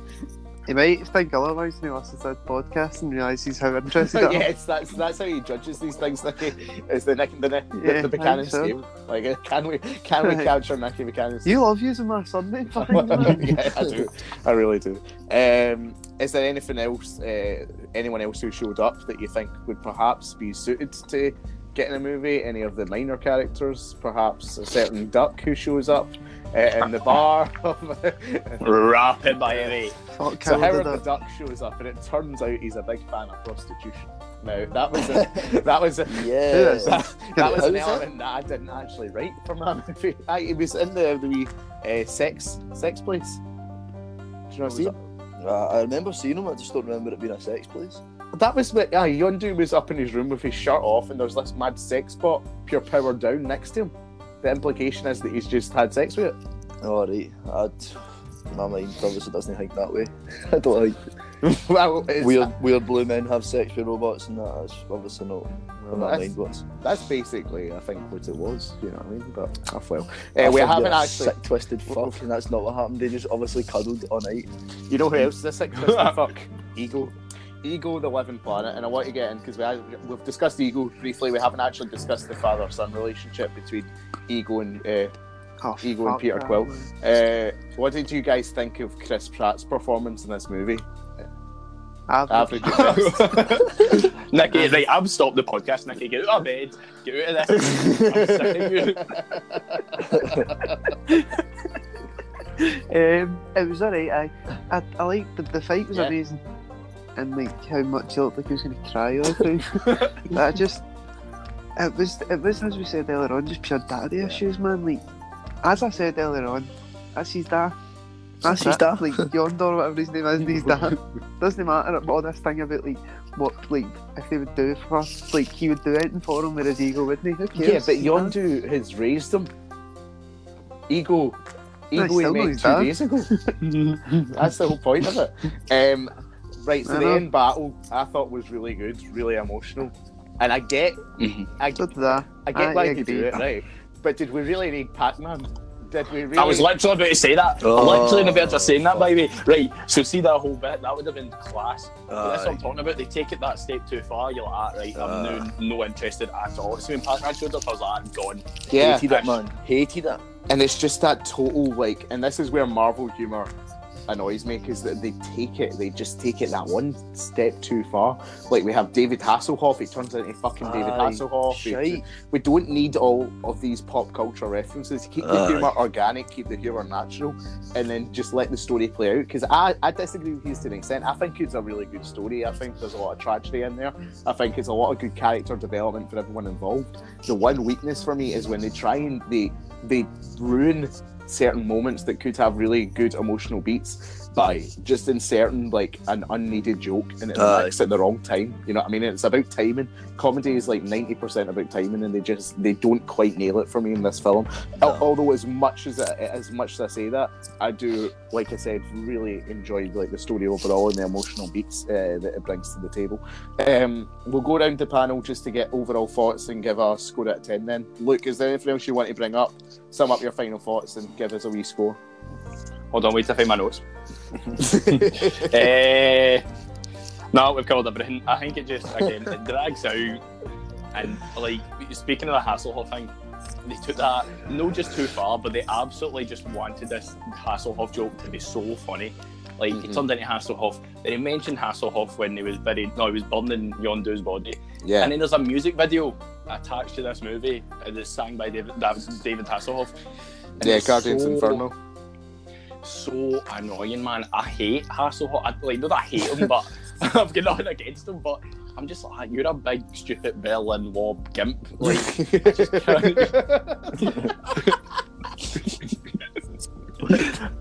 He might think otherwise when he listens to that podcast and realises how interested yes, that's that's how he judges these things. Nicky is the Nick the Nick Yeah, the, the Buchanan so. Like, uh, can we can we capture Nicky Buchanan's? You love using my Sunday. yeah, I do. I really do. Um, is there anything else, uh, anyone else who showed up that you think would perhaps be suited to get in a movie? Any of the minor characters? Perhaps a certain duck who shows up uh, in the bar? Rapid by any. Fuck So Howard Howard the the Duck. Duck shows up, and it turns out he's a big fan of prostitution. Now that was a, that was a, Yeah. that, that was How an element that I didn't actually write for my movie. I, it was in the the wee uh, sex sex place. Do you know see? Uh, I remember seeing him, I just don't remember it being a sex place. That was what uh, Yondu was up in his room with his shirt off, and there's this mad sex spot, pure power down next to him. The implication is that he's just had sex with it. Oh, right. I'd, my mind obviously doesn't think that way. I don't like well, it's, weird, weird blue men have sex with robots and. That's obviously not where my that's, mind was. that's basically, I think, what it was. You know what I mean? But oh, well, uh, we think haven't you're a actually. sick, twisted fuck, and that's not what happened. They just obviously cuddled all night. You know who else is a sick twisted fuck? Ego. Ego, the living planet, and I want to get in because we we've discussed Ego briefly. We haven't actually discussed the father-son relationship between Ego and uh, Oh, Ego and Peter that, Quill. uh, what did you guys think of Chris Pratt's performance in this movie? Average. Average at best. Nicky, right, I've stopped the podcast. Nicky, get out of bed. Get out of this. I'm sick of you. Um, it was alright. I, I, I like the, the fight was Yeah. amazing, and like how much he looked like he was going to cry all. But I just, it was, it was as we said earlier on, just pure daddy issues, man. Like, as I said earlier on, that's his dad. That's his dad. Like Yonder, or whatever his name is, his dad. Doesn't matter about all this thing about like what, like if they would do for, us, like he would do anything for him with his ego, wouldn't he? Who cares? yeah, but. Yondu has raised him. Ego, Ego he met two dad. days ago. That's the whole point of it. Um, right, so I the know. end battle I thought was really good, really emotional, and I get, I, So did I. I get I why they do agree. it, right? But did we really need Pac-Man? Did we really? I was literally about to say that. Oh, literally on the verge of saying that, by the way. Right, so see that whole bit, that would have been class. But that's what I'm talking about. They take it that step too far. You're like, ah, right, I'm Aye. no, no interested at all. So when Pac-Man showed up, I was like, I'm gone. yeah, Hated it, man. Hated it. and it's just that total like, and this is where Marvel humor annoys me because that they take it, they just take it that one step too far. Like we have David Hasselhoff, he turns into fucking David Aye, Hasselhoff. We- shite. We don't need all of these pop culture references. Keep the Aye. humor organic, keep the humor natural, and then just let the story play out. Because I, I disagree with you to an extent. I think it's a really good story. I think there's a lot of tragedy in there. I think it's a lot of good character development for everyone involved. The one weakness for me is when they try and they they ruin certain moments that could have really good emotional beats by just inserting like an unneeded joke and it Aye. at the wrong time. You know what I mean? It's about timing. Comedy is like ninety percent about timing, and they just they don't quite nail it for me in this film. Al- No. Although as much as it, as much as I say that, I do, like I said, really enjoyed like the story overall and the emotional beats uh, that it brings to the table. Um, we'll go down the panel just to get overall thoughts and give a score out of ten. Then, Luke, is there anything else you want to bring up? Sum up your final thoughts and give us a wee score. Hold on, wait to find my notes. Uh, no, we've covered everything. I think it just, again, it drags out. And, like, speaking of the Hasselhoff thing, they took that, no just too far, but they absolutely just wanted this Hasselhoff joke to be so funny. Like, he Mhm. turned into Hasselhoff. They mentioned Hasselhoff when he was buried, no, he was burning Yondu's body. yeah, And then there's a music video, attached to this movie, that's sang by David David, Hasselhoff. And Yeah, Guardians so, Inferno. So annoying, man. I hate Hasselhoff. I, like, not that I hate him, but I've got nothing against him. But I'm just like, you're a big, stupid Berlin Lob gimp. Like,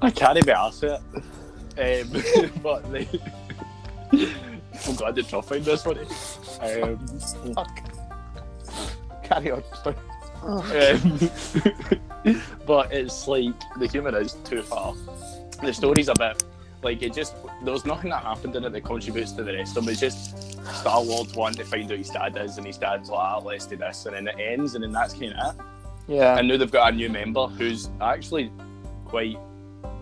I can't be arsed with it. Um, but like, I'm glad that Truff found this funny. Um, Fuck. Carry on. sorry. Um, but it's like the humour is too far. The story's a bit like it just there's nothing that happened in it that contributes to the rest of them. It's just Star Lord wanting to find out his dad is, and his dad's like, ah, let's do this, and then it ends, and then that's kind of it. Yeah. And now they've got a new member who's actually quite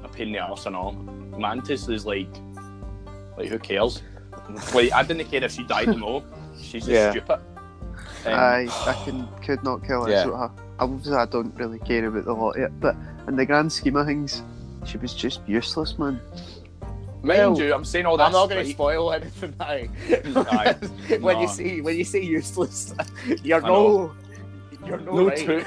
a pain in the arse and all. Mantis is like, like who cares? like I didn't care if she died or no. She's just Yeah. stupid. Um, I I can could not kill less Yeah. about her. Obviously, I don't really care about the lot yet, but in the grand scheme of things, she was just useless, man. mind Well, you, I'm saying all that. I'm not going to spoil anything. Aye. Aye. when you see when you say useless, you're I no, you're no, No right. true.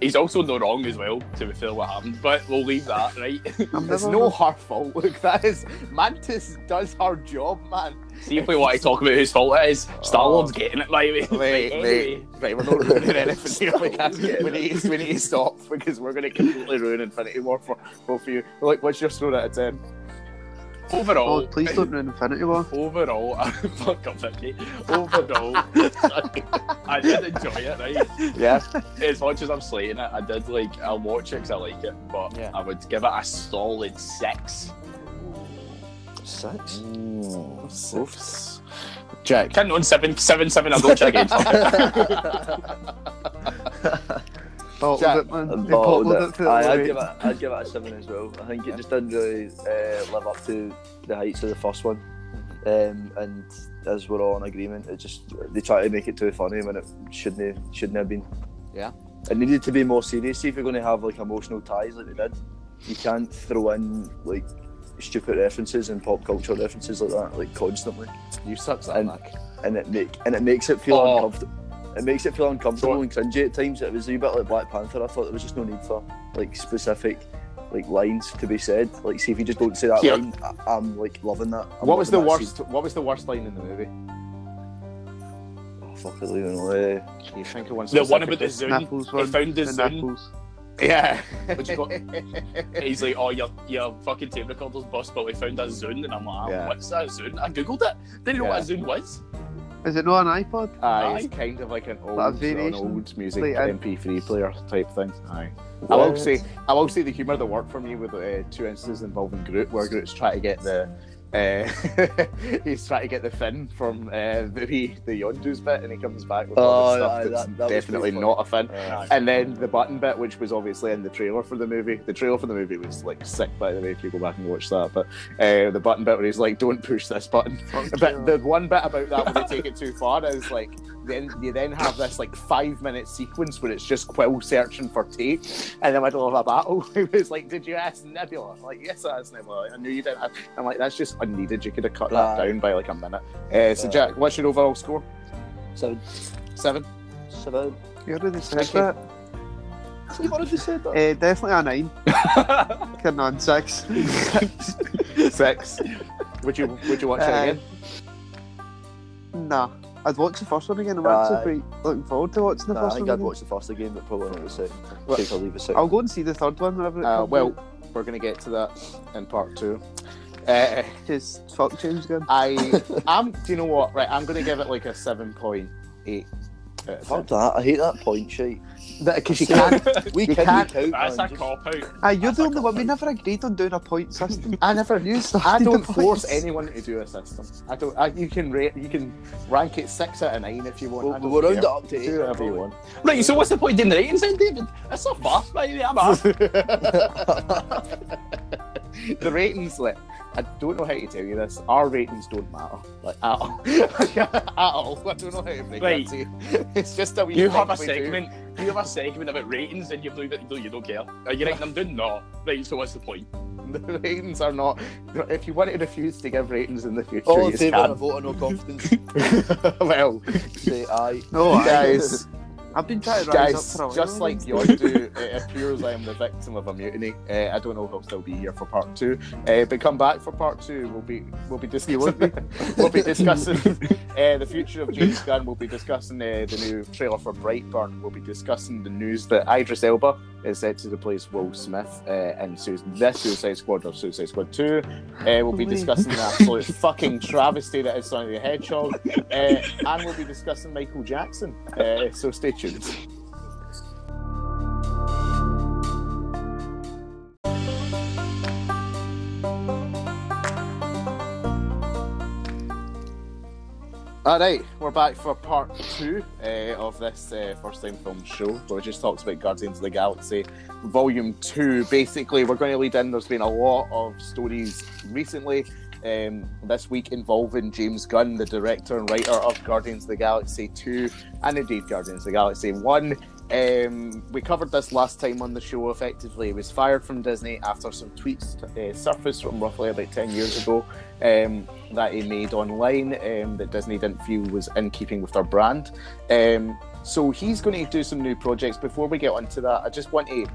He's also no wrong as well, to be fair, what happened. But we'll leave that, right? I'm It's no her fault. Look, that is Mantis does her job, man. See if we want to talk about whose fault it is. Oh. Star Lord's getting it, by the way. Oh. Wait, Right, wait, anyway. right, we're not ruining anything here. We, can't, we, need, we need to stop because we're going to completely ruin Infinity War for both of you. Like, what's your score out of 10? Overall, Oh, please don't ruin Infinity War. Overall, fuck up, Vicky. Overall, I did enjoy it, right? Yeah. As much as I'm slating it, I did like. I'll watch it because I like it, but Yeah. I would give it a solid six. Six. Six. Jack. Can on seven, seven, seven. I don't check it. Bottled Jack, it, man. I They bottled bottled it it. for the Aye, I'd give it. I'd give it a seven as well. I think it just didn't really uh, live up to the heights of the first one. Um, and as we're all in agreement, it just they try to make it too funny when it shouldn't have, shouldn't have been. Yeah. It needed to be more serious. See if you're going to have like emotional ties like they did, you can't throw in like stupid references and pop culture references like that like constantly, You suck, And- Zach. and it make and it makes it feel Oh. uncomfortable. It makes it feel uncomfortable and cringy at times. It was a bit like Black Panther. I thought there was just no need for like specific like lines to be said. Like, see if you just don't say that Yeah. line, I- I'm like loving that. I'm What was the loving that worst? What was the worst line in the movie? Oh, fuck, I don't even know. Can you think of one? the one about the specifically? Zune. Nipples He one. found the The Zune. nipples. Yeah. What you got? He's like, oh, your your fucking tape recorder's bust, but we found a Zune, and I'm like, ah, Yeah. what's that Zune? I googled it. Didn't know what a Zune was. Is it not an iPod? Aye, Aye. it's kind of like an old, Like an old music Like, MP3 player type thing. Aye. I will What? say, I will say the humour that worked for me with uh, two instances involving Groot, where Groot's trying to get the, uh, he's trying to get the fin from uh, the wee- the Yondu's bit, and he comes back with all Oh, the stuff that's that- that definitely pretty not a fin. Uh, And then the button bit, which was obviously in the trailer for the movie. The trailer for the movie was like sick, by the way, if you go back and watch that. But uh, the button bit where he's like, "Don't push this button." But the one bit about that when they take it too far is like, then you then have this like five minute sequence where it's just Quill searching for tape in the middle of a battle. It was like, "Did you ask Nebula?" I'm like, "Yes, I asked Nebula." I knew you didn't. Have... I'm like, "That's just unneeded. You could have cut that Aye. down by like a minute." Uh, so, Aye. Jack, what's your overall score? seven. Seven. Seven. You already said Thank that. You've already said that. Uh, definitely a nine. Kidding on six. Six. Would you Would you watch it Uh, again? Nah. I'd watch the first one again. I'm Aye. actually quite looking forward to watching the Nah, I first think one. I'd again. watch the first again, but probably not the second. Well- Take or leave the second. I'll go and see the third one whenever it Uh, comes well, we're going to get to that in part two. Uh, Just fuck James Gunn. I I'm. Do you know what? Right, I'm going to give it like a seven point eight. Fuck that. I hate that point shit. Because you can't. We You can can't- count. That's a cop out. Aye, you're That's the only one. We never agreed on doing a point system. I never. You I don't force anyone to do a system. I don't. I, you can rate. You can rank it six out of nine if you want. We'll, we'll round it up to eight. Do whatever you want. Right, so what's the point in the ratings then, David? That's so fast, by the way. I'm off. the ratings, like, I don't know how to tell you this. Our ratings don't matter, like at all. at all. I don't know how to break Right. that to you. It's just a wee. You thing have a we do. segment. You have a segment about ratings, and you believe that you don't care. Are you writing them down? No. Right. So what's the point? The ratings are not. If you want to refuse to give ratings in the future, All in you favour of a vote of no confidence. well, Say aye. No, I- guys, I've been trying to rise guys, up for a while. just like Yondu, it appears I am the victim of a mutiny. Uh, I don't know if I'll still be here for part two, uh, but come back for part two. We'll be we'll be discussing we'll be discussing uh, the future of James Gunn. We'll be discussing uh, the new trailer for Brightburn. We'll be discussing the news that Idris Elba is set to replace Will Smith uh, in Su- this Suicide Squad or Suicide Squad Two. Uh, we'll be Holy. discussing the absolute fucking travesty that is Sonic the Hedgehog, uh, and we'll be discussing Michael Jackson. Uh, so stay tuned. All right, we're back for part two uh, of this uh, first time film show where we just talked about Guardians of the Galaxy Volume 2. Basically, we're going to lead in. There's been a lot of stories recently um, this week involving James Gunn, the director and writer of Guardians of the Galaxy 2 and indeed Guardians of the Galaxy 1. Um, we covered this last time on the show effectively. He was fired from Disney after some tweets uh, surfaced from roughly about 10 years ago um, that he made online um, that Disney didn't feel was in keeping with their brand. Um, so he's going to do some new projects. Before we get onto that, I just want to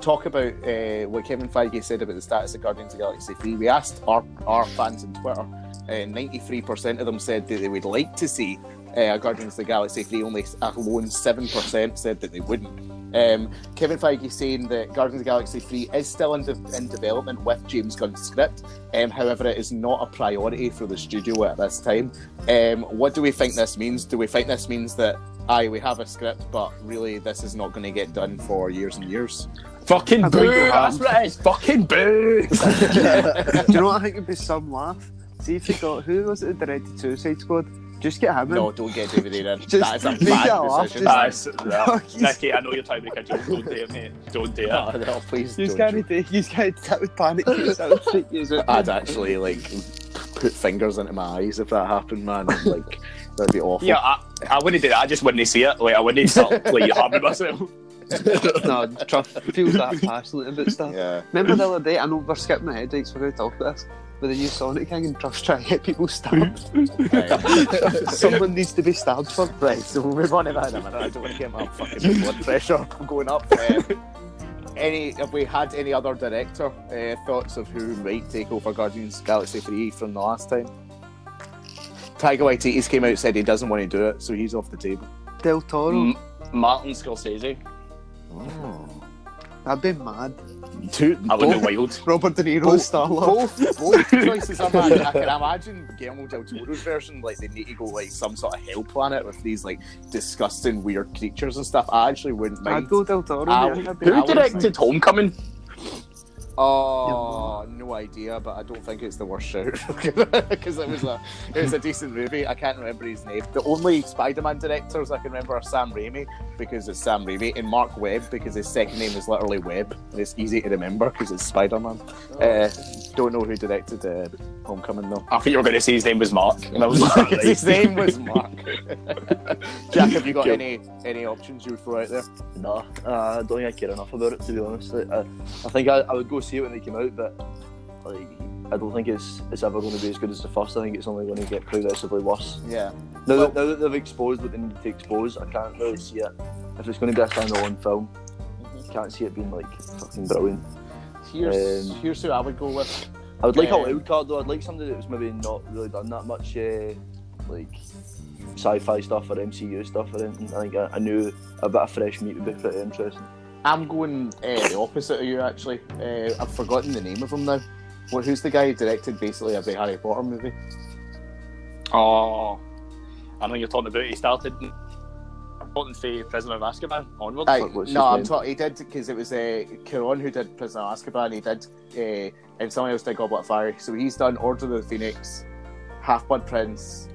talk about uh, what Kevin Feige said about the status of Guardians of the Galaxy 3. We asked our, our fans on Twitter, uh, 93% of them said that they would like to see uh, Guardians of the Galaxy 3, only a lone 7% said that they wouldn't. Um, Kevin Feige saying that Guardians of the Galaxy 3 is still in, de- in development with James Gunn's script, um, however, it is not a priority for the studio at this time. Um, what do we think this means? Do we think this means that, aye, we have a script, but really this is not going to get done for years and years? Fucking I boo! That's have. what it is. Fucking boo! Do you know what I think would be some laugh? See if you got who was it that directed Suicide Squad? Just get him in. no, don't get David Ayer in. That is a make it bad laugh, decision. just- That's, that. Nicky, I know you're trying to make a joke. Don't do it, mate. Don't do it. Oh, no, please You don't. can't take. You can't. That would panic you. That would freak you out. I'd actually like put fingers into my eyes if that happened, man. Like that'd be awful. Yeah, I, I wouldn't do that. I just wouldn't see it. Like, I wouldn't start like harming myself. no, Truff feels that passionate about stuff. Yeah. Remember the other day? I know we're skipping ahead, right? So we're going to talk about this. With the new Sonic King and Truff's trying to get people stabbed. Someone needs to be stabbed for. Right, so we'll move on to that in a minute. I don't want to get my fucking blood pressure going up. Um, any have we had any other director uh, thoughts of who might take over Guardians of the Galaxy 3 from the last time? Taika Waititi's came out and said he doesn't want to do it, so he's off the table. Del Toro. M- Martin Scorsese. That'd be mad. Two, I would both, be wild. Robert De Niro, Both- Star Lord. both, both choices are mad. I can imagine Guillermo del Toro's version, like they need to go like some sort of hell planet with these like disgusting weird creatures and stuff. I actually wouldn't mind. I'd go Del Toro. I yeah, would- that'd Who I directed Homecoming? Oh, no idea, but I don't think it's the worst shout because it was a it was a decent movie. I can't remember his name. The only Spider-Man directors I can remember are Sam Raimi because it's Sam Raimi and Mark Webb because his second name is literally Webb and it's easy to remember because it's Spider-Man. Uh, don't know who directed uh, Homecoming though. I think you were going to say his name was Mark. And I was like, his name was Mark. Jack, have you got Cool. any any options you would throw out there? No, uh, I don't think I care enough about it to be honest. Like, I, I think I, I would go see it when they came out, but like I don't think it's it's ever going to be as good as the first. I think it's only going to get progressively worse. Yeah. Now, Well- that, now that they've exposed what they need to expose, I can't really see it. If it's going to be a standalone film, I can't see it being like fucking brilliant. Here's Um, here's who I would go with. I would like a Um, wild card though. I'd like somebody that was maybe not really done that much uh, like sci-fi stuff or MCU stuff or anything. I think a, a new, a bit of fresh meat would be pretty interesting. I'm going uh, the opposite of you actually. Uh, I've forgotten the name of him now. Well, who's the guy who directed basically every Harry Potter movie? oh, I know you're talking about. He started talking for Prisoner of Azkaban onwards. Aye, no, I'm talking. He did because it was uh, Cuarón who did Prisoner of Azkaban. He did, uh, and someone else did Goblet of Fire. So he's done Order of the Phoenix, Half Blood Prince.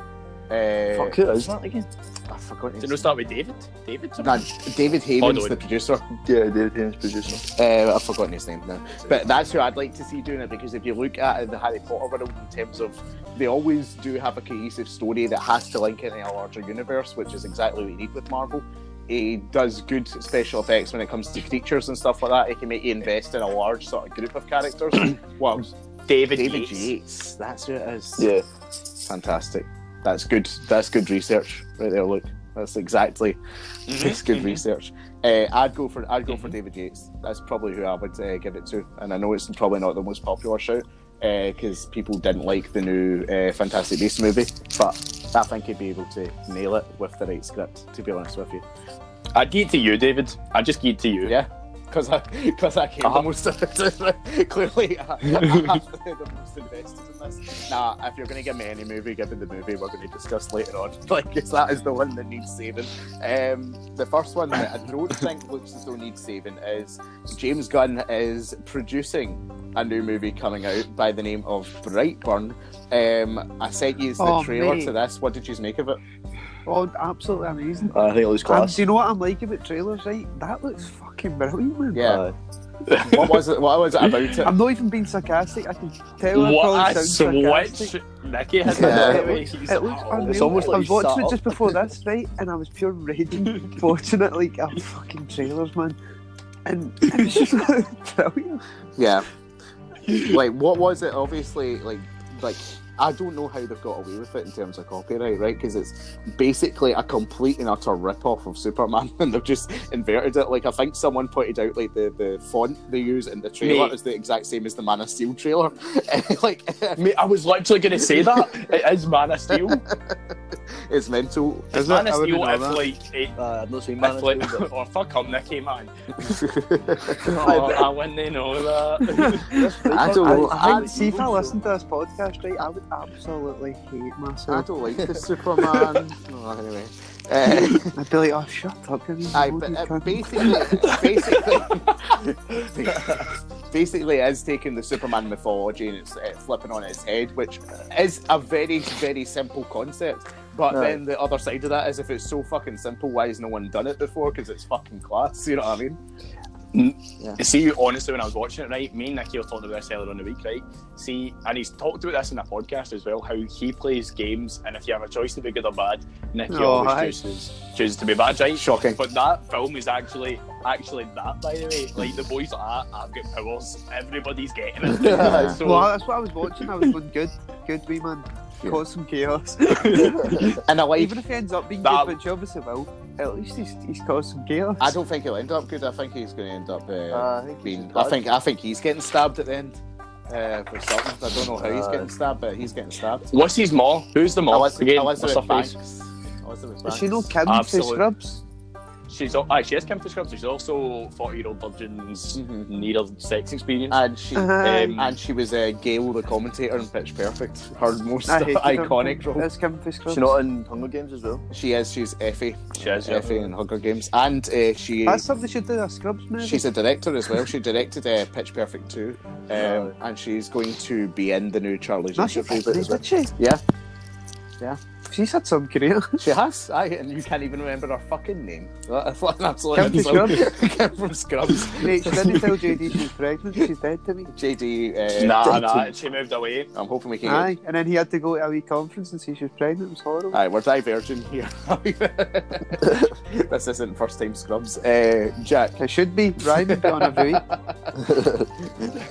Uh, Fuck, who is that again? I've forgotten. Did His you start with David? David? Nah, David Heyman's Oh, no. the producer. Yeah, David Heyman's producer. Uh, I've forgotten his name now. But that's who I'd like to see doing it because if you look at the Harry Potter world in terms of they always do have a cohesive story that has to link in a larger universe, which is exactly what you need with Marvel. He does good special effects when it comes to creatures and stuff like that. He can make you invest in a large sort of group of characters. well, David, David Yates. Yates, that's who it is. Yeah. fantastic. That's good. That's good research right there. Look, that's exactly. Mhm, That's good mhm. research. Uh, I'd go for I'd go for David Yates. That's probably who I would uh, give it to. And I know it's probably not the most popular shout because people didn't like the new uh, Fantastic Beasts movie, but I think he'd be able to nail it with the right script. To be honest with you, I'd give it to you, David. I'd just give it to you. yeah. Because I, cause I came Uh-huh. the most. Clearly, I, I'm the most invested in this. Nah, if you're going to give me any movie, give me the movie we're going to discuss later on. Like, 'cause that is the one that needs saving. Um, the first one that I don't think looks as though needs saving is James Gunn is producing a new movie coming out by the name of Brightburn. Um, I sent you the Oh, trailer mate. to this. What did you make of it? Oh, absolutely amazing. I think it looks class. do you know what I'm like about trailers, right? That looks fucking brilliant, man. Yeah. Aye. what was it? What was it about it? I'm not even being sarcastic. I can tell I What probably a sound sarcastic. switch Nicky has Yeah. It It looks, looks, it looks oh. unreal. It's almost I like was you watching sat it just before this, right? And I was pure raging, watching it like a fucking trailers, man. And it was just brilliant. Yeah. like what was it? Obviously, like like I don't know how they've got away with it in terms of copyright, right? Because it's basically a complete and utter rip off of Superman, and they've just inverted it. Like I think someone pointed out, like the, the font they use in the trailer Mate. is the exact same as the Man of Steel trailer. like Mate, I was literally going to say that. It is Man of Steel. it's mental. Is Man it? of Steel, know if that. like, it, uh, Aye, I've not seen Man if of Steel, but- or oh, fuck him, Nicky, man. I Oh, I wouldn't know that. I don't know. I, I, see if I listen to this podcast, right, I would absolutely hate myself. I don't like the Superman. oh, anyway. Uh, I'd be like, oh, shut up, Aye, but uh, basically, basically, basically, it is taking the Superman mythology and it's uh, flipping on its head, which is a very, very simple concept. But then the other side of that is, if it's so fucking simple, why has no one done it before? Because it's fucking class. You know what I mean? See, honestly, when I was watching it, right, me and Nicky were talking about this earlier on the week, right? See, and he's talked about this in a podcast as well, how he plays games, and if you have a choice to be good or bad, Nicky Oh, always aye. chooses chooses to be bad, right? Shocking. But that film is actually actually that, by the way. Like the boys like, ah, I've got powers. Everybody's getting it. Yeah. so, Well, that's what I was watching. I was going, good, good, wee man. Yeah. Cause some chaos. And I like. Even if he ends up being That- good, which he obviously will, at least he's, he's caused some chaos. I don't think he'll end up good. I think he's going to end up uh, Uh, I think being. I think. I think he's getting stabbed at the end. Uh, for something. I don't know how he's Uh, getting stabbed, but he's getting stabbed. what's his mom? Who's the mom? Elizabeth, Again, what's her Elizabeth face? Banks. Elizabeth Is she no Banks. Kim for Absolute- Scrubs? She's al- aye, she has Kim for Scrubs. She's also forty year old virgin's Mhm. near sex experience. And she, Uh-huh. Um, and she was uh, Gail, the commentator in Pitch Perfect. Her most I hated her. iconic role. It's Kim for Scrubs. She's not in Hunger Games as well. She is. She's Effie. She is, yeah. Effie in Hunger Games, and uh, she. That's something they should do a Scrubs movie. She's a director as well. She directed uh, Pitch Perfect 2. Um, Right. and she's going to be in the new Charlie's no, she Angels reboot as well. did she? Yeah, She's had some career. she has. Aye, and you can't even remember her fucking name. That's what an absolute Kim from insult. Kim from Scrubs. Mate, she didn't tell JD she's pregnant. She's dead to me. JD. Uh, nah, Dalton. nah, she moved away. I'm hoping we can Aye, and then he had to go to a wee conference and see she was pregnant. It was horrible. Aye, we're diverging here. this isn't first time Scrubs. Uh, Jack, It should be. Ryan would be on every week.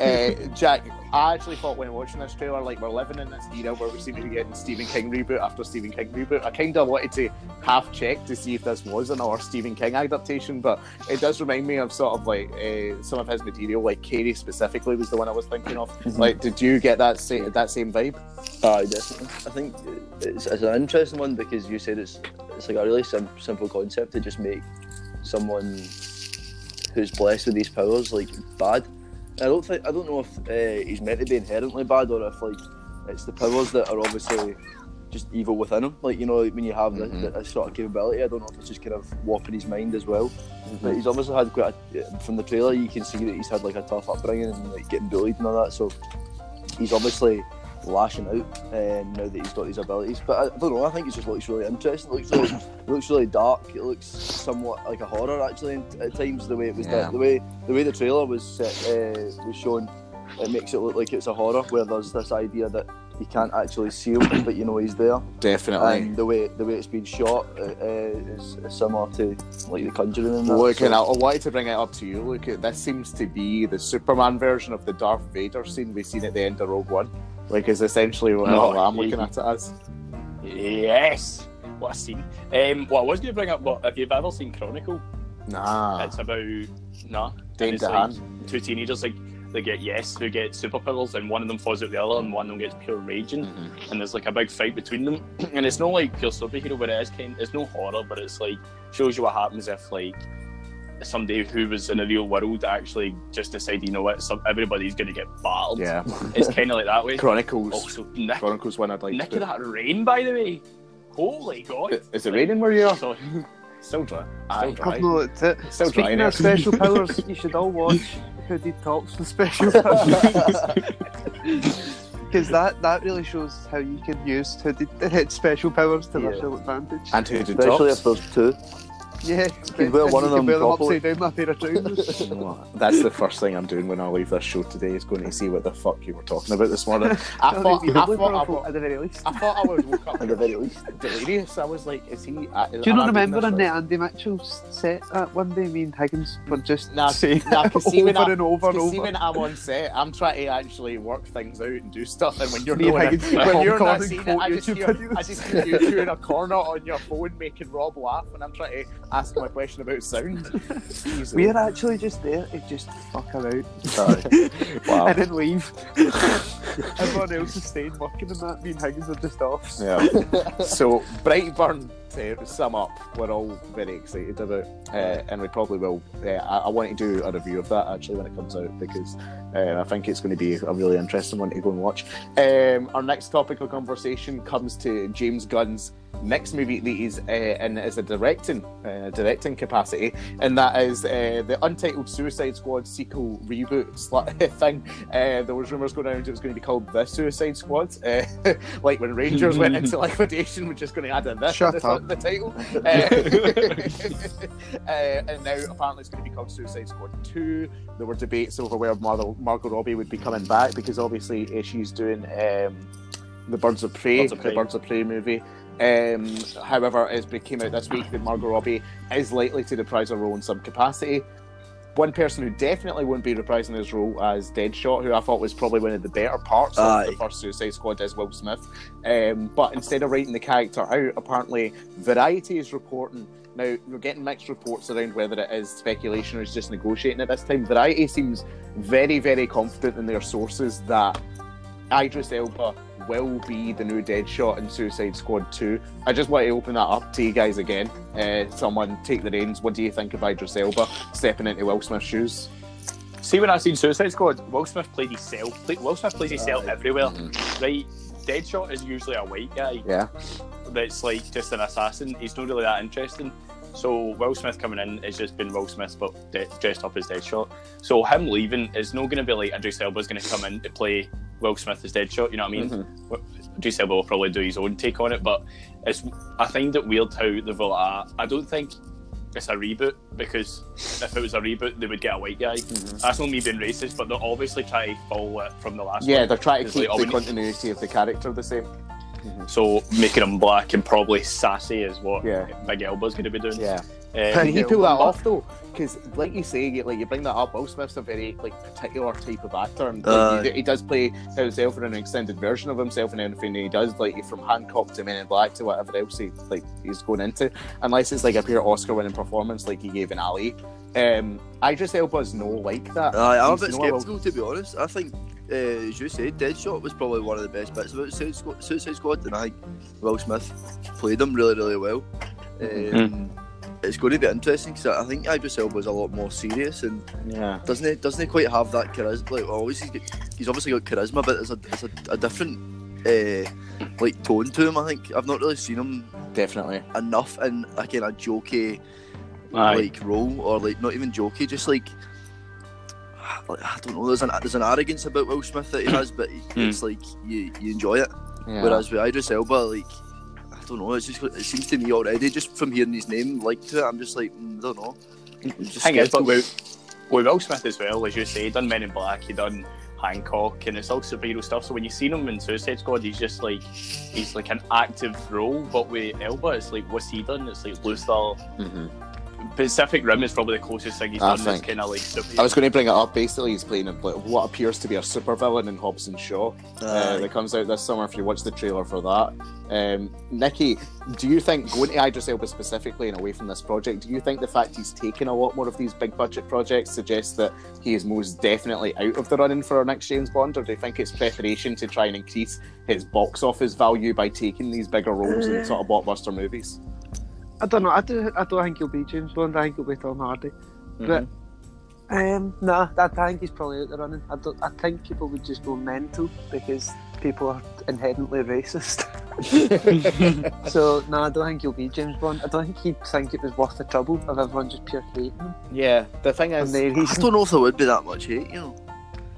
uh, Jack, I actually thought when watching this trailer, like we're living in this era where we seem to be getting Stephen King reboot after Stephen King reboot. I kind of wanted to half check to see if this was another Stephen King adaptation, but it does remind me of sort of like uh, some of his material, like Carrie specifically was the one I was thinking of. Like, did you get that sa- that same vibe? Aye, definitely. I think it's, it's an interesting one because you said it's it's like a really sim- simple concept to just make someone who's blessed with these powers like bad. I don't think I don't know if uh, he's meant to be inherently bad or if like it's the powers that are obviously just evil within him. Like you know when you have Mhm. this, this sort of capability, I don't know if it's just kind of warping his mind as well. But he's obviously had quite a, from the trailer you can see that he's had like a tough upbringing and like getting bullied and all that. So he's obviously lashing out uh, now that he's got these abilities. But I, I don't know. I think it just looks really interesting. It looks really, it looks really dark. It looks somewhat like a horror actually at times. The way it was Yeah. the, the way the way the trailer was set, uh, was shown, it makes it look like it's a horror. Where there's this idea that you can't actually see him, but you know he's there. Definitely. And the way the way it's been shot uh, uh, is, is similar to like the Conjuring and that. Look, so- and I, I wanted to bring it up to you. Look, this seems to be the Superman version of the Darth Vader scene we've seen at the end of Rogue One. Like, is essentially what No, I'm he- looking at it as. Yes. What a scene. Um, well, I was going to bring up, but if you've ever seen Chronicle, Nah. it's about nah. Dane and it's like two teenagers like they get yes, who get superpowers, and one of them falls out the other, and one of them gets pure raging, Mhm. and there's like a big fight between them, and it's not like pure superhero, but it is kind. It's no horror, but it's like shows you what happens if like somebody who was in the real world actually just decided, you know what, some, everybody's going to get battled. Yeah. It's kind of like that way. Chronicles. Also, Nick, Chronicles one I'd like Nick to of that rain, by the way. Holy God! Is it raining where you are? So, Still dry. Aye. Still dry. I've not looked at Still dry Speaking of special powers, you should all watch Hoodie Talks with Special Because that, that really shows how you can use hooded, special powers to their Yeah. full advantage. And who did Especially tops? if there's two. yeah, can wear one of them them upside down a pair of trousers. You? That's the first thing I'm doing when I leave this show today is going to see what the fuck you were talking about this morning. I thought, I doubly thought, I, powerful at the very least. I thought I was woke up At the very least. delirious. I was like, is he? Uh, Do you not remember on the Andy Mitchell set that one day me and Higgins were just Nah, saying nah, see over I- and over and See, over? when I'm on set, I'm trying to actually work things out and do stuff, and when you're not in when you're not seeing it, I just, YouTube hear. I just hear you two in a corner on your phone making Rob laugh, and I'm trying to ask my question about sound. Jeez, We're actually just there to just fuck around Sorry. wow. and then leave. Everyone else is staying working and that. Me and Higgins are just off. Yeah. so Brightburn, to sum up, we're all very excited about, uh, and we probably will. Uh, I, I want to do a review of that actually when it comes out because uh, I think it's going to be a really interesting one to go and watch. Um, our next topic of conversation comes to James Gunn's next movie that he's uh, in as a directing uh, directing capacity, and that is uh, the untitled Suicide Squad sequel reboot thing. Uh, there was rumours going around it was going to be called The Suicide Squad, uh, like when Rangers went into liquidation, we're just going to add a this Shut at the, the title. Uh, uh, and now apparently it's going to be called Suicide Squad 2. There were debates over where Margot, Margot Robbie would be coming back because obviously uh, she's doing um, the Birds of Prey, Birds of the Birds of Prey movie. Um, however, as it came out this week, that Margot Robbie is likely to reprise her role in some capacity. One person who definitely won't be reprising his role as Deadshot, who I thought was probably one of the better parts of the first Suicide Squad, is Will Smith. Um, but instead of writing the character out, apparently Variety is reporting. Now, we're getting mixed reports around whether it is speculation or is just negotiating at this time. Variety seems very, very confident in their sources that Idris Elba will be the new Deadshot in Suicide Squad 2. I just want to open that up to you guys again. Uh, someone take the reins. What do you think of Idris Elba stepping into Will Smith's shoes? See, when I seen Suicide Squad, Will Smith played himself. Play, Will Smith plays himself Aye. everywhere, Mm-hmm. right? Deadshot is usually a white guy Yeah. that's like just an assassin. He's not really that interesting. So Will Smith coming in has just been Will Smith, but de- dressed up as Deadshot. So him leaving is not going to be like Idris Elba's going to come in to play Will Smith as Deadshot. You know what I mean? Mhm. Idris Elba will probably do his own take on it, but it's I find it weird how they've I don't think it's a reboot because if it was a reboot, they would get a white guy. That's not me being racist, but they're obviously trying to follow it from the last Yeah, one. they're trying to keep like, oh, the need- continuity of the character the same. So making him black and probably sassy is what Yeah. Big Elba's going to be doing. Yeah. Um, Can he Yeah, pull that off though? Because, like you say, you, like you bring that up, Will Smith's a very like particular type of actor, and like, Aye. he, he does play himself in an extended version of himself and anything he does, like from Hancock to Men in Black to whatever else he like he's going into, unless it's like a pure Oscar-winning performance like he gave in Ali. Um, Idris Elba's no like that. Aye, I'm a He's bit sceptical to be honest. I think, uh, as you said, Deadshot was probably one of the best bits about Suicide Squad, and I think Will Smith played him really, really well. Um, It's going to be interesting because I think Idris Elba was a lot more serious and Yeah. doesn't he? Doesn't he quite have that charisma? Like, well, he's, he's obviously got charisma, but there's a, there's a, a different uh, like tone to him. I think I've not really seen him Definitely. enough in a kind of jokey Aye. like role, or like not even jokey, just like like, I don't know. There's an there's an arrogance about Will Smith that he has, but it's like you you enjoy it. Yeah. Whereas with Idris Elba, like don't know, it's just it seems to me already just from hearing his name like to it, I'm just like mm, I don't know. Just Thing is, but with, with Will Smith as well, as you say, he done Men in Black, he done Hancock, and it's all superhero stuff. So when you see him in Suicide Squad, he's just like he's like an active role. But with Elba, it's like what's he done? It's like Luther. hmm Pacific Rim is probably the closest thing he's I done. That's think- kind of like superhero. I was going to bring it up. Basically, he's playing like, what appears to be a supervillain in Hobbs and Shaw uh, Aye. that comes out this summer. If you watch the trailer for that, um, Nikki, do you think going to Idris Elba specifically and away from this project, do you think the fact he's taken a lot more of these big budget projects suggests that he is most definitely out of the running for our next James Bond, or do you think it's preparation to try and increase his box office value by taking these bigger roles in sort of blockbuster movies? I don't know. I, do, I don't think he'll be James Bond. I think he'll be Tom Hardy. But um, nah, I, I think he's probably out the running. I don't. I think people would just go mental because people are inherently racist. so no, I don't think he'll be James Bond. I don't think he'd think it was worth the trouble of everyone just pure hating him. Yeah, the thing And is, they I reason. don't know if there would be that much hate, you know.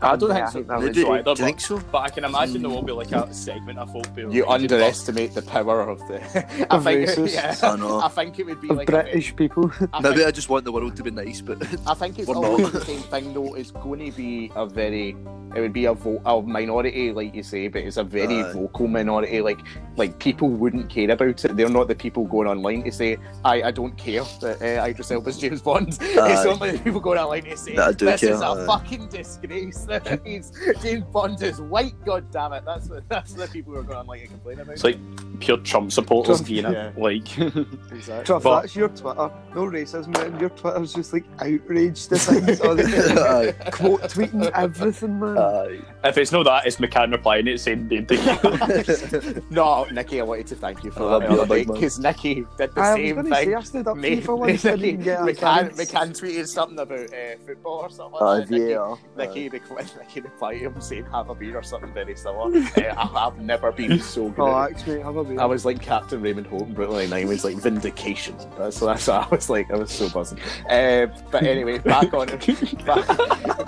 I don't Yeah, think I so. think that Maybe, do either, you think so? But I can imagine there will be like a segment of folk who you will but- underestimate the power of the. I Of think, racists. yeah, I know. I think it would be of like a- British people. I Maybe think, I just want the world to be nice, but I think it's We're always not. the same thing though. It's going to be a very, it would be a, vo- a minority, like you say, but it's a very Aye. vocal minority. Like, like people wouldn't care about it. They're not the people going online to say, "I, I don't care that uh, Idris Elba's James Bond." it's only the people going online to say, That I do "This care, is a aye. fucking disgrace." That he's James Bond is white. God damn it! That's what, that's the people who are going online to complain about. It's like pure Trump supporters, Trump, you know? yeah. Like, exactly. Truff, But- that's your Twitter. No racism, man. Your Twitter's just like outraged to things. all the Aye. quote tweeting everything, man. Aye. if it's not that, it's McCann replying it saying they do. no, Nikki, I wanted to thank you for I that love you, the other big man. because Nikki did the I was same going to thing. say, I stood up to you Mate, for once. I didn't get a McCann, chance. McCann tweeted something about uh, football or something. Aye, like that. Nikki, yeah. Nikki, Nikki, Nikki replied to him saying "Have a beer" or something very similar. uh, I, I've never been so good. Oh, actually, have a beer. I was like Captain Raymond Holt in Brooklyn Nine was like vindication. That's that's what I was like. I was so buzzing. Uh, but anyway, back on back,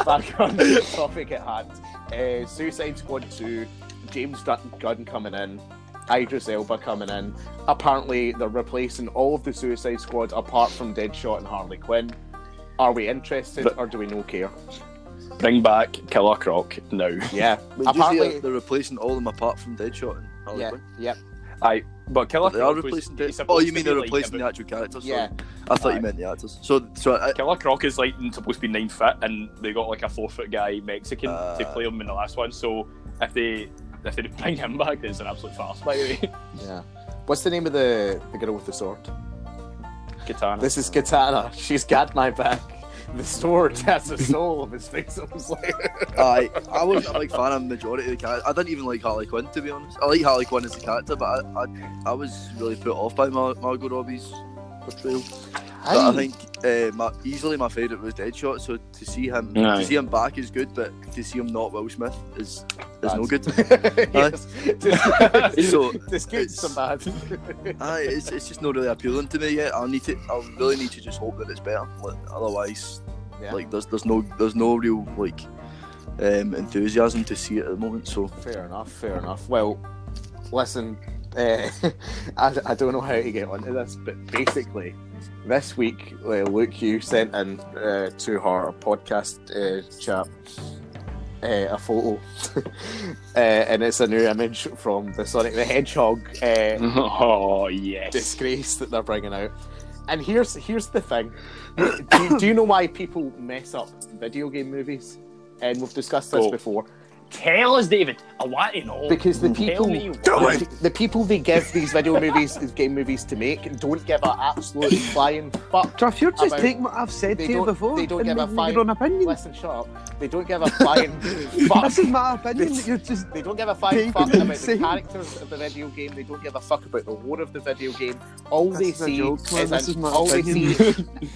back on the topic at hand. Uh, Suicide Squad two, James Gunn Gunn coming in. Idris Elba coming in. Apparently, they're replacing all of the Suicide Squad apart from Deadshot and Harley Quinn. Are we interested But- or do we no care? Bring back Killer Croc now. Yeah, But just apparently, they're replacing all of them apart from Deadshot and Harley yeah, Quinn. yeah, Aye, but Killer But they are Croc was, replacing he's Dead. Oh, you mean be, they're like, replacing the actual characters? yeah. Sorry. I thought Aye. you meant the actors. So, so I, Killer Croc is like supposed to be nine foot, and they got like a four foot guy Mexican to Uh. play him in the last one. So if they if they bring him back, it's an absolute farce. By the way, yeah. What's the name of the the girl with the sword? Katana. This is Katana. She's got my back. The sword has the soul of his face. I was like, I, I wasn't a big fan of the majority of the characters. I didn't even like Harley Quinn to be honest. I like Harley Quinn as a character, but I, I, I was really put off by Mar- Margot Robbie's portrayal. But I think uh, my, easily my favourite was Deadshot. So to see him, Aye. to see him back is good, but to see him not Will Smith is is no good. yes. So, This kid's some bad. Aye, it's, it's just not really appealing to me yet. I need to, I really need to just hope that it's better. Like, otherwise, Yeah. like there's there's no there's no real like um, enthusiasm to see it at the moment. So Fair enough. Fair enough. Well, listen. Uh, I, I don't know how to get onto this, but basically, this week, uh, Luke, you sent in uh, to our podcast uh, chat uh, a photo, uh, and it's a new image from the Sonic the Hedgehog uh, oh yes. disgrace that they're bringing out. And here's here's the thing: do, you, do you know why people mess up video game movies? And we've discussed this Oh. before. Tell us, David. I want to know. Because the people, me the, the people they give these video movies, these game movies to make, don't give an absolute flying fuck. Truff, you're just about- taking what I've said to you before they don't and give a making fine- your own opinion. Listen, shut up. They don't give a flying fuck. This is my opinion. that You're just They don't give a flying fuck it about the characters of the video game. They don't give a fuck about the lore of the video game. All This they see joke, man. is, an- is my all they see.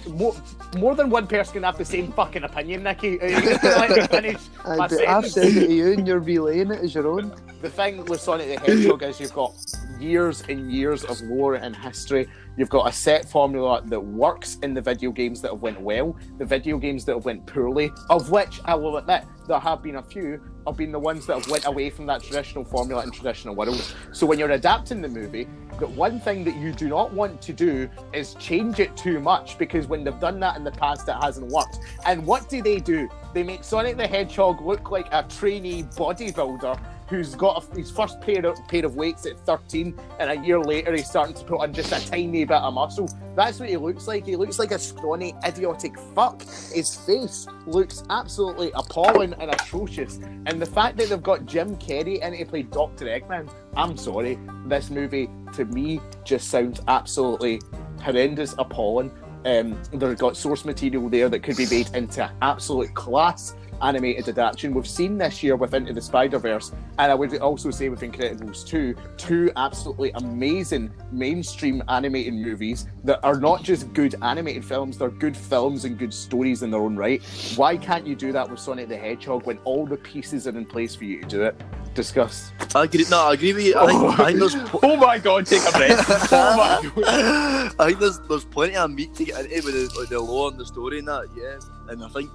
more, more than one person can have the same fucking opinion, Nicky. Let me finish Aye, I've said it to you and you're relaying it as your own. the thing with Sonic the Hedgehog is you've got years and years of lore and history. You've got a set formula that works in the video games that have went well, the video games that have went poorly, of which I will admit there have been a few, have been the ones that have went away from that traditional formula in traditional worlds. So when you're adapting the movie, that one thing that you do not want to do is change it too much because when they've done that in the past, it hasn't worked. And what do they do? They make Sonic the Hedgehog look like a trainee bodybuilder who's got a, his first pair of, pair of weights at 13, and a year later he's starting to put on just a tiny bit of muscle. That's what he looks like. He looks like a scrawny, idiotic fuck. His face looks absolutely appalling and atrocious. And the fact that they've got Jim Carrey in it to play Dr. Eggman, I'm sorry. This movie, to me, just sounds absolutely horrendous, appalling. Um, they've got source material there that could be made into absolute class animated adaptation. We've seen this year with Into the Spider Verse, and I would also say with Incredibles 2, two absolutely amazing mainstream animated movies that are not just good animated films, they're good films and good stories in their own right. Why can't you do that with Sonic the Hedgehog when all the pieces are in place for you to do it? Discuss. I agree. No, I agree with you. I think, I think there's. pl- Oh my god, take a breath. Oh my god. I think there's there's plenty of meat to get into with the, like the lore and the story and that, yeah. And I think,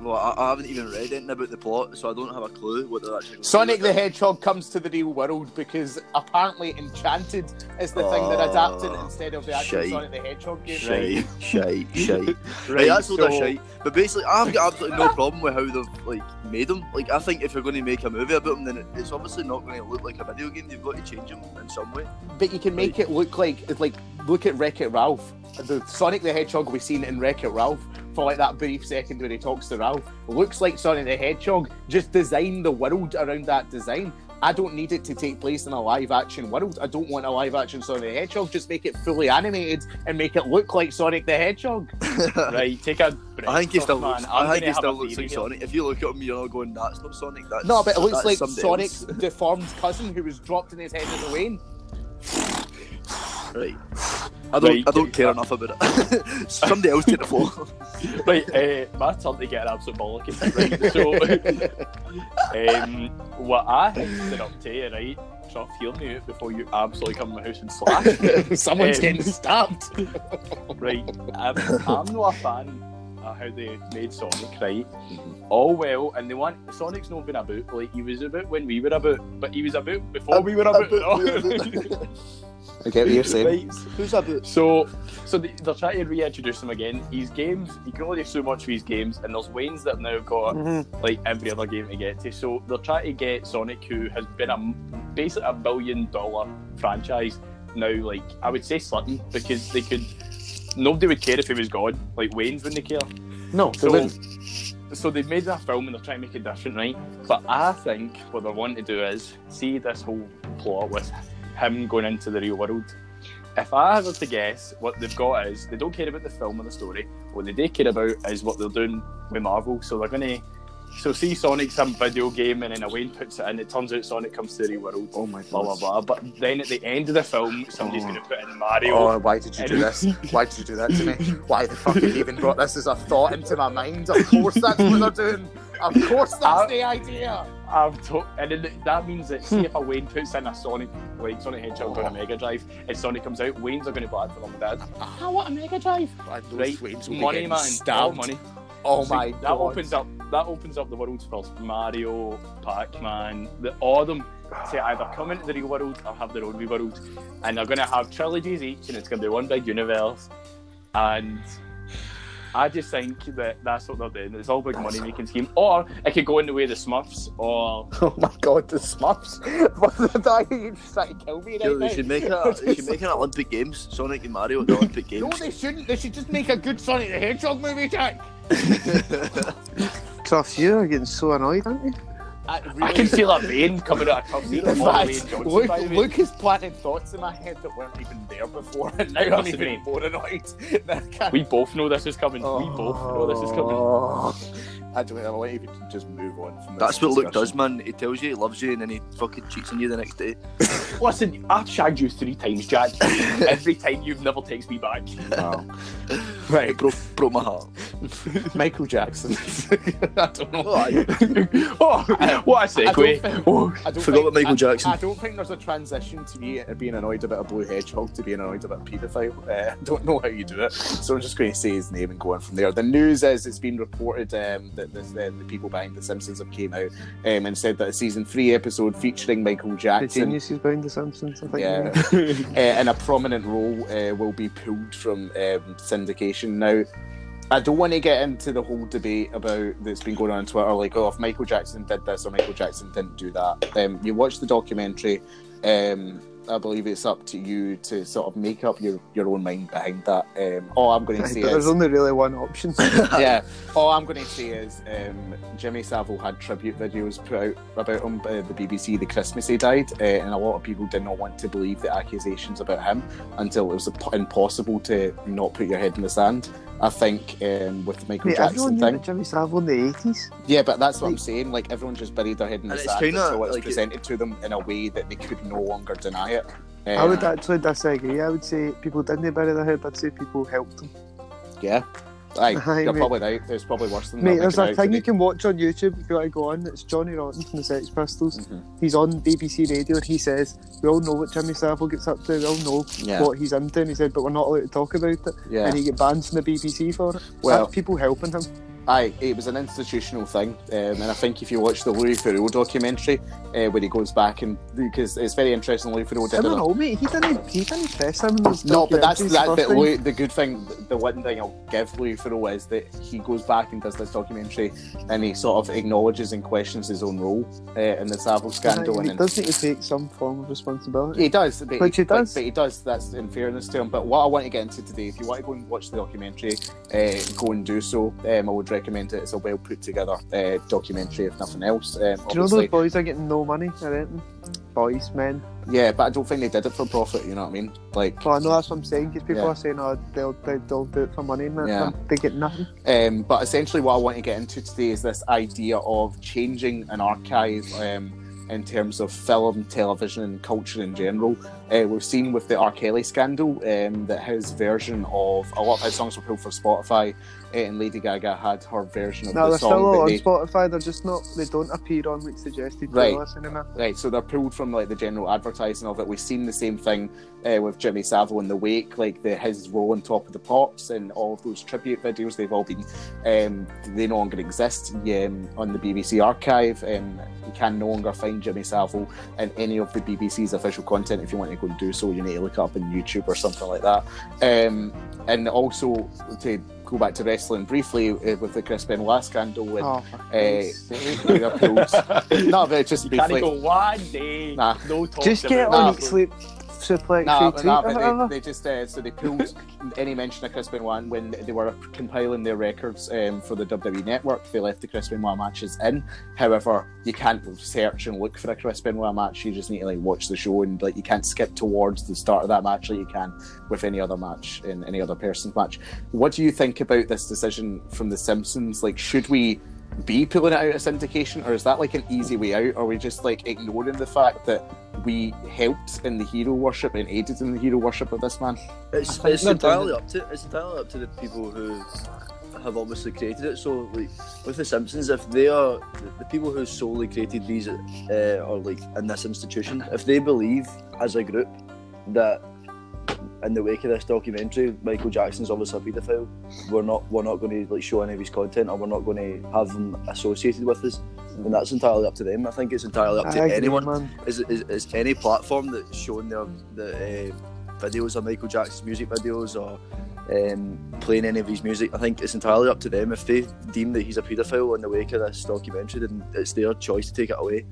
well, I, I haven't even read anything about the plot, so I don't have a clue what they're actually. Going Sonic the Hedgehog comes to the real world because apparently Enchanted is the thing that adapted Oh, instead of the actual shite. Sonic the Hedgehog game. Shite, shite, shite. Right, Right, that's all so- that shite. But basically, I've got absolutely no problem with how they've like made them. Like, I think if you're going to make a movie about them, then it's obviously not going to look like a video game. You've got to change them in some way. But you can make it look like like look at Wreck It Ralph. The Sonic the Hedgehog we've seen in Wreck It Ralph for like that brief second where he talks to Ralph looks like Sonic the Hedgehog. Just design the world around that design. I don't need it to take place in a live action world. I don't want a live action Sonic the Hedgehog. Just make it fully animated and make it look like Sonic the Hedgehog. Right, take a breath. I think he still man. looks. I'm I think he still looks like here. Sonic. If you look at him, you're not going, "That's not Sonic." That's No, but it looks like somebody Sonic's else." deformed cousin who was dropped in his head as a Wayne. Right. I don't. Right. I don't care enough about it. Somebody else take the floor. Right, uh, my turn to get an absolute bollocking. Right, so um, what I hinted up to you, right? To feel me out before you absolutely come in my house and slash. Someone's Um, getting stabbed. right, I'm, I'm not a fan Uh, how they made Sonic, right? Mm-hmm. All well, and the one Sonic's not been about like he was about when we were about, but he was about before we were about. no? I get what you're saying. right, Who's that? About? So, so they, they're trying to reintroduce him again. His games, you can only do so much for his games, and there's Wayne's that have now got mm-hmm. like every other game to get to. So they're trying to get Sonic, who has been a basically a billion dollar franchise now. Like I would say, Slutton, mm. because they could. Nobody would care if he was gone. Like Wayne's wouldn't care. No, So, wouldn't. so they've made that film and they're trying to make it different, right? But I think what they want to do is see this whole plot with him going into the real world. If I were to guess, what they've got is they don't care about the film or the story. What they do care about is what they're doing with Marvel. So they're going to. So see Sonic's some video game and then a Wayne puts it in. It turns out Sonic comes to the real world. Oh my god. Blah blah blah. But then at the end of the film, somebody's Oh. going to put in Mario. Oh, why did you do this? Why did you do that to me? Why the fuck have you even brought this as a thought into my mind? Of course that's what they're doing. Of course that's I- the idea. I've to- and then that means that see hmm. if a Wayne puts in a Sonic like Sonic Hedgehog on a oh. Mega Drive, and Sonic comes out, Wayne's are going to buy it for them dad. I want a Mega Drive. And Right, Waynes will money getting man, stabbed. all money. Oh See, my god. that opens up that opens up the world's first Mario, Pac-Man, the, all of them to either come into the real world or have their own wee world, and they're going to have trilogies each, and it's going to be one big universe, and. I just think that that's what they're doing. It's all big money making scheme, or it could go in the way of the Smurfs, or Oh my god, the Smurfs. What the are you trying to kill me right Yo, now? they should make a. They should make an Olympic Games. Sonic and Mario at the Olympic Games. No, they shouldn't. They should just make a good Sonic the Hedgehog movie, Jack. Tough, you're getting so annoyed, aren't you? I, I can feel a vein coming out of Cubs. In all the way in fact, Johnson, Luke, by the. Luke has planted thoughts in my head that weren't even there before, and now I'm even mate. more annoyed. We both know this is coming. We both know this is coming. Oh. Oh. I don't know. I want you to just move on from this That's what Luke does, man. He tells you he loves you, and then he fucking cheats on you the next day. Listen, I've shagged you three times, Jack. Every time you've never texted me back. Wow. Right. broke, broke my heart. Michael Jackson. I don't know. Oh, aye. oh, what a I don't segue. think- Oh, I don't Forgot think, about Michael I, Jackson. I don't think there's a transition to me being annoyed about a blue hedgehog to being annoyed about a paedophile. Uh, I don't know how you do it, so I'm just going to say his name and go on from there. The news is it's been reported um, that this, uh, the people behind The Simpsons have came out um, and said that a season three episode featuring Michael Jackson, The geniuses behind the Simpsons, I think. yeah, uh, in a prominent role uh, will be pulled from um, syndication. Now, I don't want to get into the whole debate about that's been going on on Twitter, like, oh, if Michael Jackson did this or Michael Jackson didn't do that. Um, you watch the documentary. Um, I believe it's up to you to sort of make up your, your own mind behind that. Um, all I'm going to say There's is, only really one option. yeah, all I'm going to say is um, Jimmy Savile had tribute videos put out about him by the BBC the Christmas he died, uh, and a lot of people did not want to believe the accusations about him until it was impossible to not put your head in the sand. I think um, with the Michael Mate, Jackson everyone knew thing, Jimmy Savile in the 80s. yeah, but that's what I'm saying. Like everyone just buried their head in the sand kinda until it was like it- presented to them in a way that they could no longer deny it. I Um, would actually disagree. I would say people didn't bury their head, I'd say people helped them. yeah. Aye, Aye, you're mate. probably right. There's probably worse than Mate, that there's a thing you can watch on YouTube if you want to go on. It's Johnny Rotten from the Sex Pistols. Mhm. He's on BBC Radio and he says, We all know what Jimmy Savile gets up to, we all know Yeah. what he's into. And he said, But we're not allowed to talk about it. Yeah. And he get banned from the BBC for it. Well- That's people helping him. Aye, it was an institutional thing, um, and I think if you watch the Louis Theroux documentary, uh, where he goes back and because it's very interesting, Louis Theroux did don't know, mate. He didn't, he didn't press him in No, but that's that. But. Louis, the good thing, the one thing I'll give Louis Theroux is that he goes back and does this documentary, and he sort of acknowledges and questions his own role uh, in the Savile scandal, Aye, and he does need to take some form of responsibility. he does, but Which he but- does. But, he does. That's in fairness to him. But what I want to get into today, if you want to go and watch the documentary, uh, go and do so. Um, I would recommend it. It's a well put together uh, documentary, if nothing else. Um, Do you know those boys are getting no money or anything? Boys, men. Yeah, but I don't think they did it for profit. You know what I mean? Like, Well, I know that's what I'm saying because people Yeah. are saying, oh, they'll, they'll, they'll do it for money and. Yeah. They get nothing. Um, but essentially, what I want to get into today is this idea of changing an archive um, in terms of film, television, and culture in general. Uh, we've seen with the R. Kelly scandal um, that his version of a lot of his songs were pulled for Spotify, and Lady Gaga had her version of No, the they're song. still all on they- Spotify. They're just not. They don't appear on like suggested Right. Right, so they're pulled from like the general advertising of it. We've seen the same thing uh, with Jimmy Savile in the wake, like the his role on Top of the Pops and all of those tribute videos. They've all been um, they no longer exist um, on the BBC archive. Um, you can no longer find Jimmy Savile in any of the BBC's official content. If you want to go and do so, you need to look it up on YouTube or something like that. Um, and also to go back to wrestling briefly uh, with the Chris Benoit scandal and Oh, uh, Christ's sake. they're no, but just You can't briefly. go one day. Nah. No talk just get on Nah. eat sleep suplex No, retweet no, or but they, they just uh, so they pulled any mention of Chris Benoit when they were compiling their records um, for the WWE Network. They left the Chris Benoit matches in. However, you can't search and look for a Chris Benoit match. You just need to like watch the show and like you can't skip towards the start of that match like you can with any other match in any other person's match. What do you think about this decision from The Simpsons? Like, should we? Be pulling it out of syndication, or is that like an easy way out? Or are we just like ignoring the fact that we helped in the hero worship and aided in the hero worship of this man? It's, I it's entirely up to it's entirely up to the people who have obviously created it. So like with the Simpsons, if they are the, the people who solely created these uh, or like in this institution, if they believe as a group that in the wake of this documentary, Michael Jackson's obviously a paedophile, we're not we're not going to like show any of his content or we're not going to have him associated with us. And that's entirely up to them. I think it's entirely up to agree, anyone man. is, is, is any platform that's showing their the uh, videos of Michael Jackson's music videos or um, playing any of his music. I think it's entirely up to them. If they deem that he's a paedophile in the wake of this documentary, then it's their choice to take it away.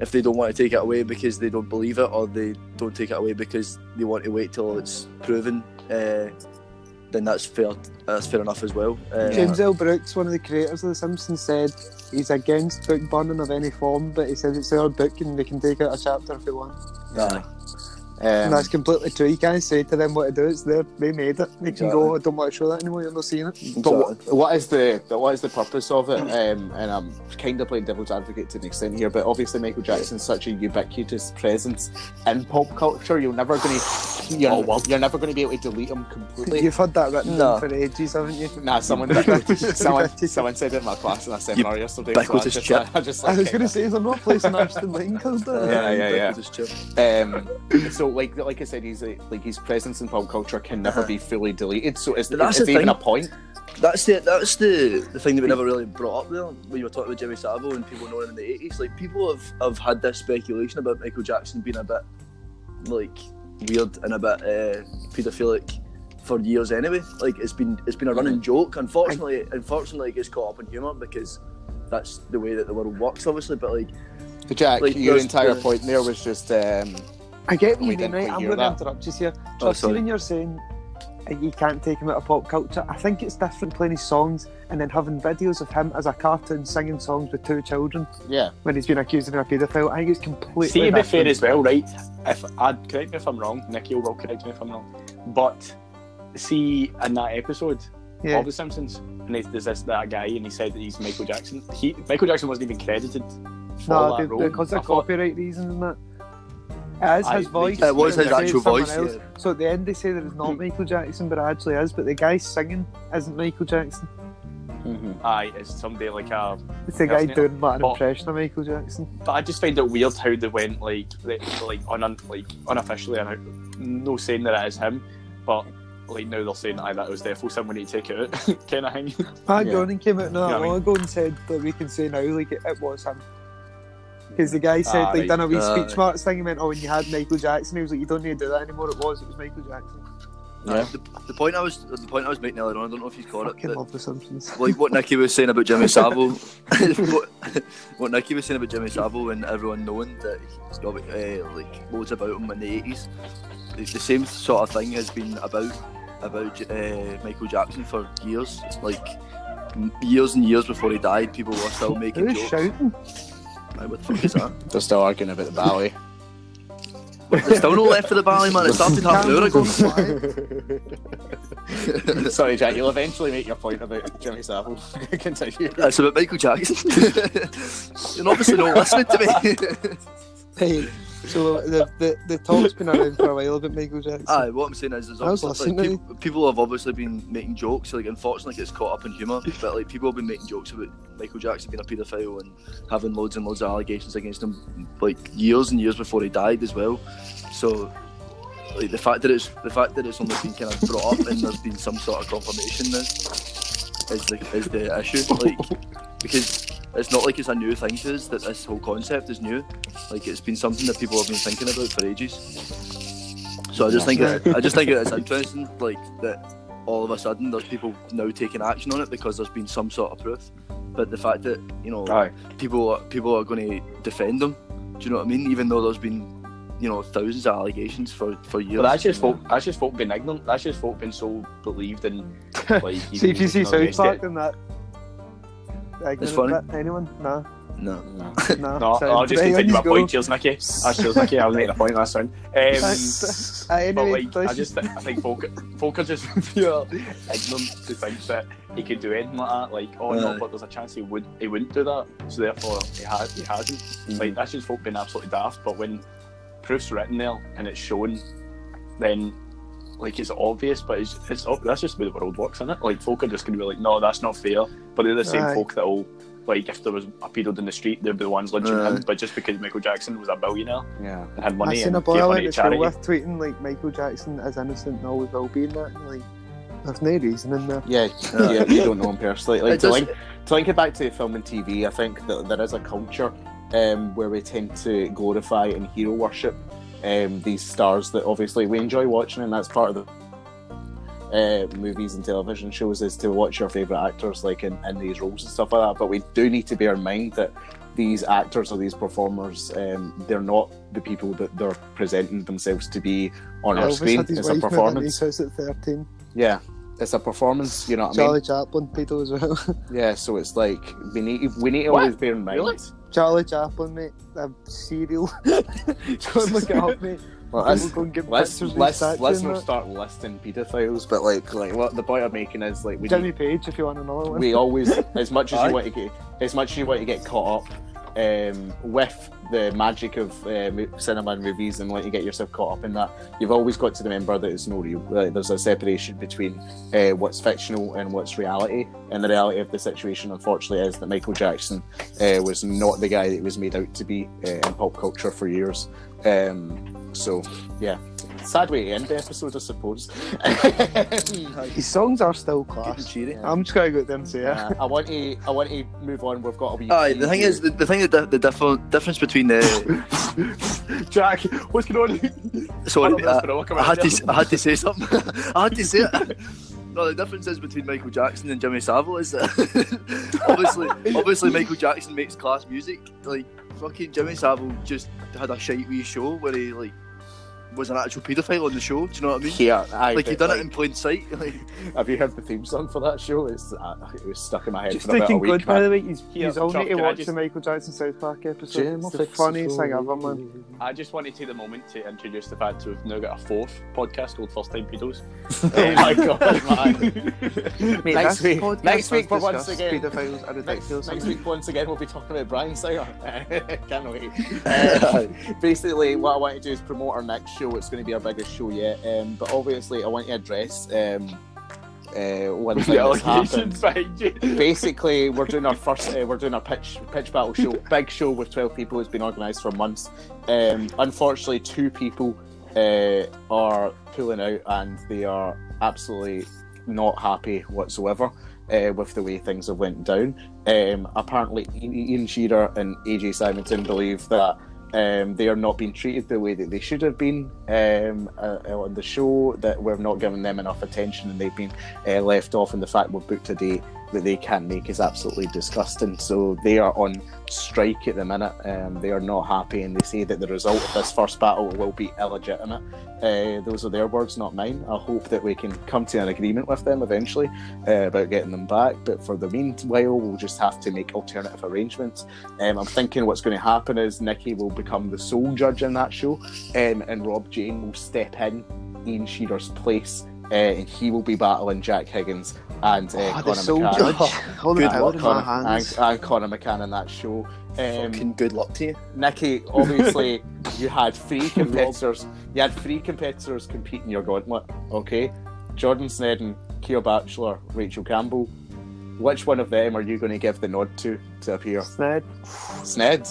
If they don't want to take it away because they don't believe it, or they don't take it away because they want to wait till it's proven, uh, then that's fair. That's fair enough as well. Uh, James L. Brooks, one of the creators of The Simpsons, said he's against book burning of any form, but he said it's their book and they can take out a chapter if they want. aye. And Um, that's completely true. You can't say to them what to do. It's there. They made it. They can go. I don't want to show that anymore. You're not seeing it. But what, what is the but what is the purpose of it? Um, and I'm kind of playing devil's advocate to an extent here, but obviously Michael Jackson's such a ubiquitous presence in pop culture. You're never going to you're, Oh, well. you're never going to be able to delete him completely. You've had that written No. for ages, haven't you? Nah, someone someone someone said it in my class in a seminar yesterday. So I just, chip. I just I was going to say, I'm not placing Ashton Lincoln there. Yeah, yeah, yeah. Um, so like like I said, he's a, like his presence in pop culture can never be fully deleted. So is, that's the even a point? That's the that's the the thing that we never really brought up there when you were talking about Jimmy Savile and people knowing him in the eighties. Like people have, have had this speculation about Michael Jackson being a bit like weird and a bit uh, paedophilic for years anyway. Like it's been it's been a running joke. Unfortunately, unfortunately, it gets caught up in humour because that's the way that the world works, obviously. But like, Jack, Like, your entire point there was just um, I get what you mean, right? I'm going that. to interrupt you here. So oh, see when you're saying you can't take him out of pop culture, I think it's different playing his songs and then having videos of him as a cartoon singing songs with two children yeah. when he's been accused of being a paedophile. I think it's completely See, to be fair as well, right? If I'd correct me if I'm wrong, Nicky will correct me if I'm wrong. But see, in that episode Yeah. of The Simpsons, and there's this that guy, and he said that he's Michael Jackson. He Michael Jackson wasn't even credited for No, that be- role. because of copyright reasons and that. It is I- his voice. It was his actual voice, yeah. So at the end they say that it's not Michael Jackson, but it actually is. But the guy singing isn't Michael Jackson. Mm-hmm. Aye, it's somebody like a. It's the guy Isn't it? doing like an But- impression of Michael Jackson. But I just find it weird how they went like they, like un, like unofficially, and no saying that it is him, but like now they're saying aye that it was definitely someone to take it out, kind of thing. Pat Yeah. Gordon came out not Yeah, I mean- long ago and said that we can say now like it, it was him. Because the guy said Ah, like right. done a wee Ah, speech right. marks thing. He went, "Oh, when you had Michael Jackson, he was like, you don't need to do that anymore. It was, it was Michael Jackson." Yeah. the, the point I was the point I was making earlier on, I don't know if you've caught it. Fucking but- love the Simpsons. like what Nicky was saying about Jimmy Savile, what, what Nicky was saying about Jimmy Savile and everyone knowing that he's got uh, like loads about him in the eighties. The, the same sort of thing has been about about uh, Michael Jackson for years. It's like years and years before he died, people were still making Who's jokes. shouting? Like, what the fuck is that? They're still arguing about the ballet. There's still no left for the ballet, man. It started half an hour ago. Sorry, Jack. You'll eventually make your point about Jimmy Savile. Continue. It's about Michael Jackson. You're obviously not listening to me. Hey, so the, the the talk's been around for a while about Michael Jackson. Aye, what I'm saying is, I was obviously, like, peop- people have obviously been making jokes. Like, unfortunately, it's caught up in humour. But like, people have been making jokes about Michael Jackson being a paedophile and having loads and loads of allegations against him, like years and years before he died as well. So, like, the fact that it's the fact that it's only been kind of brought up and there's been some sort of confirmation now is the is the issue. Like, because it's not like it's a new thing to us that this whole concept is new. Like, it's been something that people have been thinking about for ages. So I just think it, I just think it's interesting, like that all of a sudden there's people now taking action on it because there's been some sort of proof. But the fact that you know Aye. people are, people are going to defend them, do you know what I mean? Even though there's been you know thousands of allegations for for years. But that's just folk. That's just folk being ignorant. That's just folk being so believed in like. See if you see know, South against Park it. and that. Ignorant funny. bit, Anyone? Nah, no. No. nah. No, Sound. I'll just Right, continue my go. point. Cheers, Nicky. Ah, cheers, Nicky. I'll make the point. That's fine. Um, Thanks. Aye, but like, I just I think folk, folk are just pure ignorant to think that he could do anything like that. Like, oh Aye. no, but there's a chance he would he wouldn't do that. So therefore, he has he hasn't. Mm-hmm. Like that's just folk being absolutely daft. But when proof's written there and it's shown, then like it's obvious. But it's it's that's just the way the world works, isn't it? Like folk are just gonna be like, no, that's not fair. But they're the same Aye. folk that will. Like if there was a pedo in the street, they'd be the ones lynching Aye. him. But just because Michael Jackson was a billionaire Yeah. and had I money seen and a boy gave I money to to charity, with tweeting like Michael Jackson is innocent and always will be in that. Like, there's no reason in there. Yeah, yeah, you don't know him personally. Like to does- link, to link it back to film and TV, I think that there is a culture um, where we tend to glorify and hero worship um, these stars that obviously we enjoy watching, and that's part of the uh, movies and television shows is to watch your favourite actors like in, in these roles and stuff like that. But we do need to bear in mind that these actors or these performers, um, they're not the people that they're presenting themselves to be on our screen. had his It's a wife moved performance. his house at 13. Yeah, it's a performance. You know what I mean? Charlie Chaplin, pedo as well. Yeah, so it's like we need we need to What? always bear in mind. Really? Charlie Chaplin, mate. A serial. Go and look it up, mate. Well, let's go and get let's let's, let's not start listing paedophiles, but like like what the point I'm making is like we Jimmy Page, if you want another one. we always as much as you want to get as much as you want to get caught up um, with the magic of uh, cinema and movies and want you get yourself caught up in that. You've always got to remember that it's no real like, there's a separation between uh, what's fictional and what's reality. And the reality of the situation unfortunately is that Michael Jackson uh, was not the guy that he was made out to be uh, in pop culture for years. Um, so yeah sad way to end the episode I suppose His songs are still Getting class. cheery. I'm just gonna go out there and say it. Uh, I want to. I want to move on. We've got a wee. Aye, the thing is, the, the thing, the, the differ, difference between the Jack, what's going on? sorry, I love this uh, gorilla coming I had to, I had to say something. I had to say it. No, the difference is between Michael Jackson and Jimmy Savile is that obviously, obviously Michael Jackson makes class music. Like fucking Jimmy Savile just had a shite wee show where he like was an actual paedophile on the show. Do you know what I mean? Yeah, aye, Like he but, done it in plain sight. Like, Have you heard the theme song for that show? It's uh, it was stuck in my head Just for about a week. good, by the way. He's, Here, he's all Chuck, to I watch just- the Michael Jackson South Park episode. Jim, it's the funniest it thing ever, man. I just want to take the moment to introduce the fact that we've now got a fourth podcast called First Time Pedos. Oh my god, man! Mate, next this week, podcast next week, has but once again, paedophiles are next, ridiculous. next isn't week, once again, we'll be talking about Bryan Singer. Can't wait. Uh, basically, what I want to do is promote our next show. It's going to be our biggest show yet. Um, but obviously, I want to address um, uh, one thing that's happened. allegations behind you. basically we're doing our first uh, we're doing our pitch pitch battle show big show with 12 people it's been organized for months um unfortunately two people uh, are pulling out and they are absolutely not happy whatsoever uh, with the way things have went down um apparently ian shearer and aj simonton believe that um, they are not being treated the way that they should have been um, uh, on the show. That we're not giving them enough attention, and they've been uh, left off. And the fact we've booked a date that they can't make is absolutely disgusting. So they are on strike at the minute. Um, they are not happy, and they say that the result of this first battle will be illegitimate. Uh, those are their words, not mine. I hope that we can come to an agreement with them eventually uh, about getting them back. But for the meanwhile, we'll just have to make alternative arrangements. Um, I'm thinking what's going to happen is Nikki will become the sole judge in that show, um, and Rob Jane will step in Ian Shearer's place, uh, and he will be battling Jack Higgins and uh, Oh, the Connor McCann. the Good luck, Connor, and, and Connor McCann in that show. Um, fucking good luck to you. Nikki, obviously, you had three competitors. You had three competitors compete in your gauntlet. Okay, Jordan Snedden, Keir Batchelor, Rachel Campbell. Which one of them are you going to give the nod to to appear? Sned. Sned.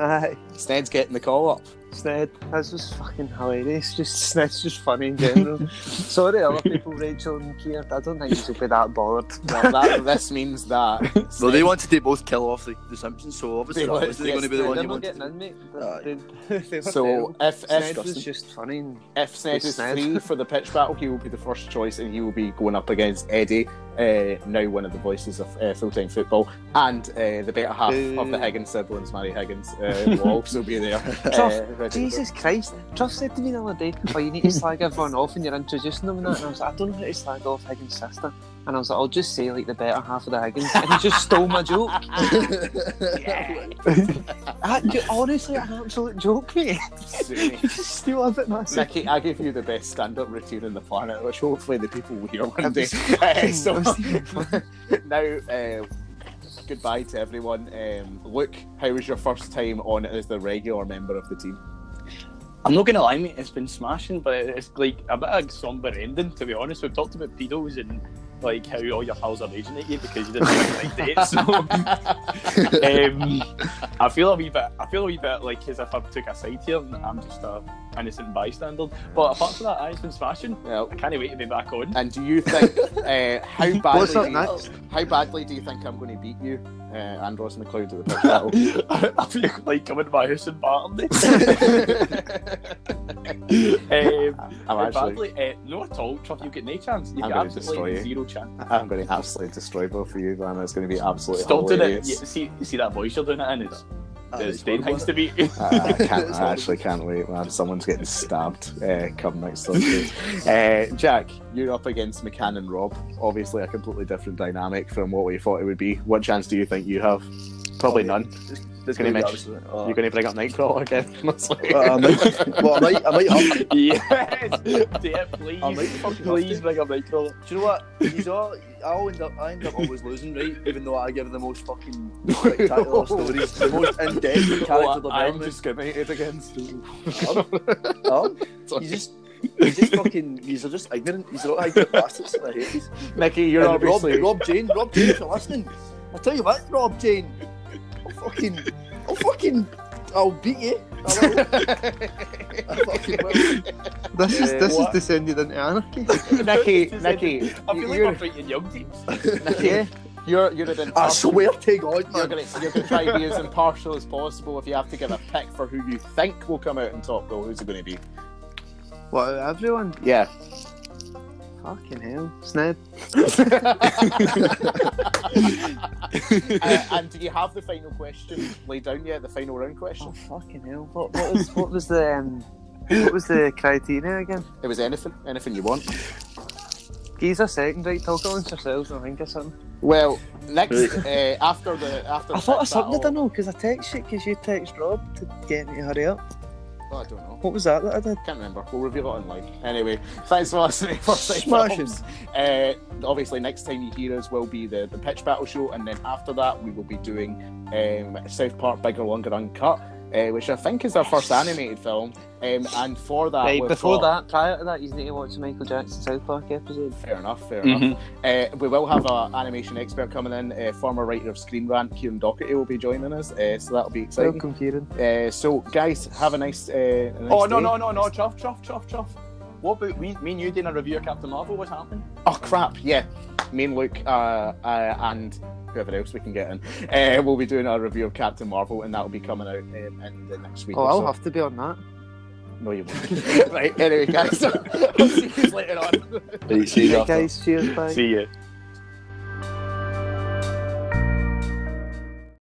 Aye. Sned's getting the call up. Sned. That's just fucking hilarious. Just Sned's just funny in general. Sorry, other people, Rachel and Keir. I don't think you'll be that bothered. Well, that, this means that. Well, they Sned- wanted to both kill off the, the Simpsons, so obviously They yes, going to be the one you wanted. in, mate. Aye. They, they So if Sned if just funny. If Sned is Sned. free for the pitch battle, he will be the first choice, and he will be going up against Eddie, uh, now one of the voices of uh, full time football, and uh, the better half of the Higgins siblings, Mary Higgins, uh, will also be there. Truff, ready. Jesus Christ. Truff said to me the other day, oh, you need to slag everyone off and you're introducing them and that. And I was like, I don't know how to slag off Higgins' sister. And I was like, I'll just say like the better half of the Higgins. And he just stole my joke. Ah, you- honestly, an absolute joke, mate. Sunni. just steal a bit massive. Nicky, I give you the best stand-up routine on the planet, which hopefully the people will hear one I'm day. Uh, so now, uh, goodbye to everyone. Um, Luke, how was your first time on as the regular member of the team? I'm not gonna lie, mate. It's been smashing, but it's like a bit of a somber ending. To be honest, we've talked about pedos and like how all your pals are raging at you because you didn't like date. So um, I feel a wee bit. I feel a wee bit like as if I took a side here and I'm just a innocent bystander. But apart from that, aye, it's been smashing. Well, I can't wait to be back on. and do you think uh, how badly? What's up do you, next? How badly do you think I'm going to beat you, uh, and Ross McLeod at the pitch battle? I, I feel like coming to my house and battering me. um, I'm actually, badly, uh, no at all. Truff, you get no chance. You've I'm got gonna destroy absolutely you. zero chance. I'm going to absolutely destroy both of you, man. It's going to be absolutely Stop doing it. You, see, you see that voice you're doing it in? It's, Aye, it's it's Dane horrible, thinks to be. you. I, I can't. I actually can't wait, man. Someone's getting stabbed. Uh, come next Thursday. Uh, Jack, you're up against McCann and Rob. Obviously, a completely different dynamic from what we thought it would be. What chance do you think you have? Probably none. There's, There's Gonna gonna be mention- absolute- oh. You're going to bring up Nightcrawler again? It's Uh, I might, well, I might, I might have to. yes, yeah, please, I might fucking please bring up Nightcrawler. Do you know what? He's all, I end up, I end up always losing, right? Even though I give the most fucking spectacular stories, the most in-depth character Oh, I'm development. discriminated against. Um, you just, you just fucking, you're just ignorant. You're all ignorant bastards, and I hate these. Nicky, you're And Rob, obviously. Rob Jane, Rob Jane, if you're listening, I tell you what, Rob Jane, I'll fucking, I'll fucking, I'll beat you. I will. I fucking will. This is Yeah, this what? is descended into anarchy. Nicky, Nicky, I feel like you're, we're fighting young teams. Nicky, you're you're an I swear to God, You're gonna you're gonna try to be as impartial as possible. If you have to give a pick for who you think will come out in top goal, who's it going to be? What, everyone? Yeah. Fucking hell. Sned. uh, and do you have the final question laid down yet? The final round question? Oh, fucking hell. What, what, was, what was the um, what was the criteria again? It was anything, anything you want. Give us a second, right? Talk amongst yourselves and think of something. Well, next uh, after the after. I the thought of pitch something, I battle- don't know, because I text you because you text Rob to get me to hurry up. I don't know. What was that that I did? Can't remember. We'll reveal it online. Anyway, thanks for listening. For. Films. Uh, obviously, next time you hear us will be the, the pitch battle show, and then after that, we will be doing um, South Park Bigger, Longer, Uncut, uh, which I think is our first animated film. Um, and for that, Right, before got- that, prior to that, you need to watch the Michael Jackson South Park episode. Fair enough, fair Mhm. enough. Uh, we will have an animation expert coming in. Uh, former writer of Screen Rant, Kieran Doherty, will be joining us, uh, so that'll be exciting. Welcome, Kieran. Uh, so, guys, have a nice. Uh, a nice Oh no day. no no no! Chuff chuff chuff chuff. What about we, me and you doing a review of Captain Marvel? What's happening? Oh crap! Yeah, me and Luke uh, uh, and whoever else we can get in. Uh, we'll be doing a review of Captain Marvel, and that'll be coming out um, in the next week. Oh, or I'll so. have to be on that. No, you won't. right. Anyway, guys, I'll see you later on. Right, see you Right, after. guys, cheers, bye. See you.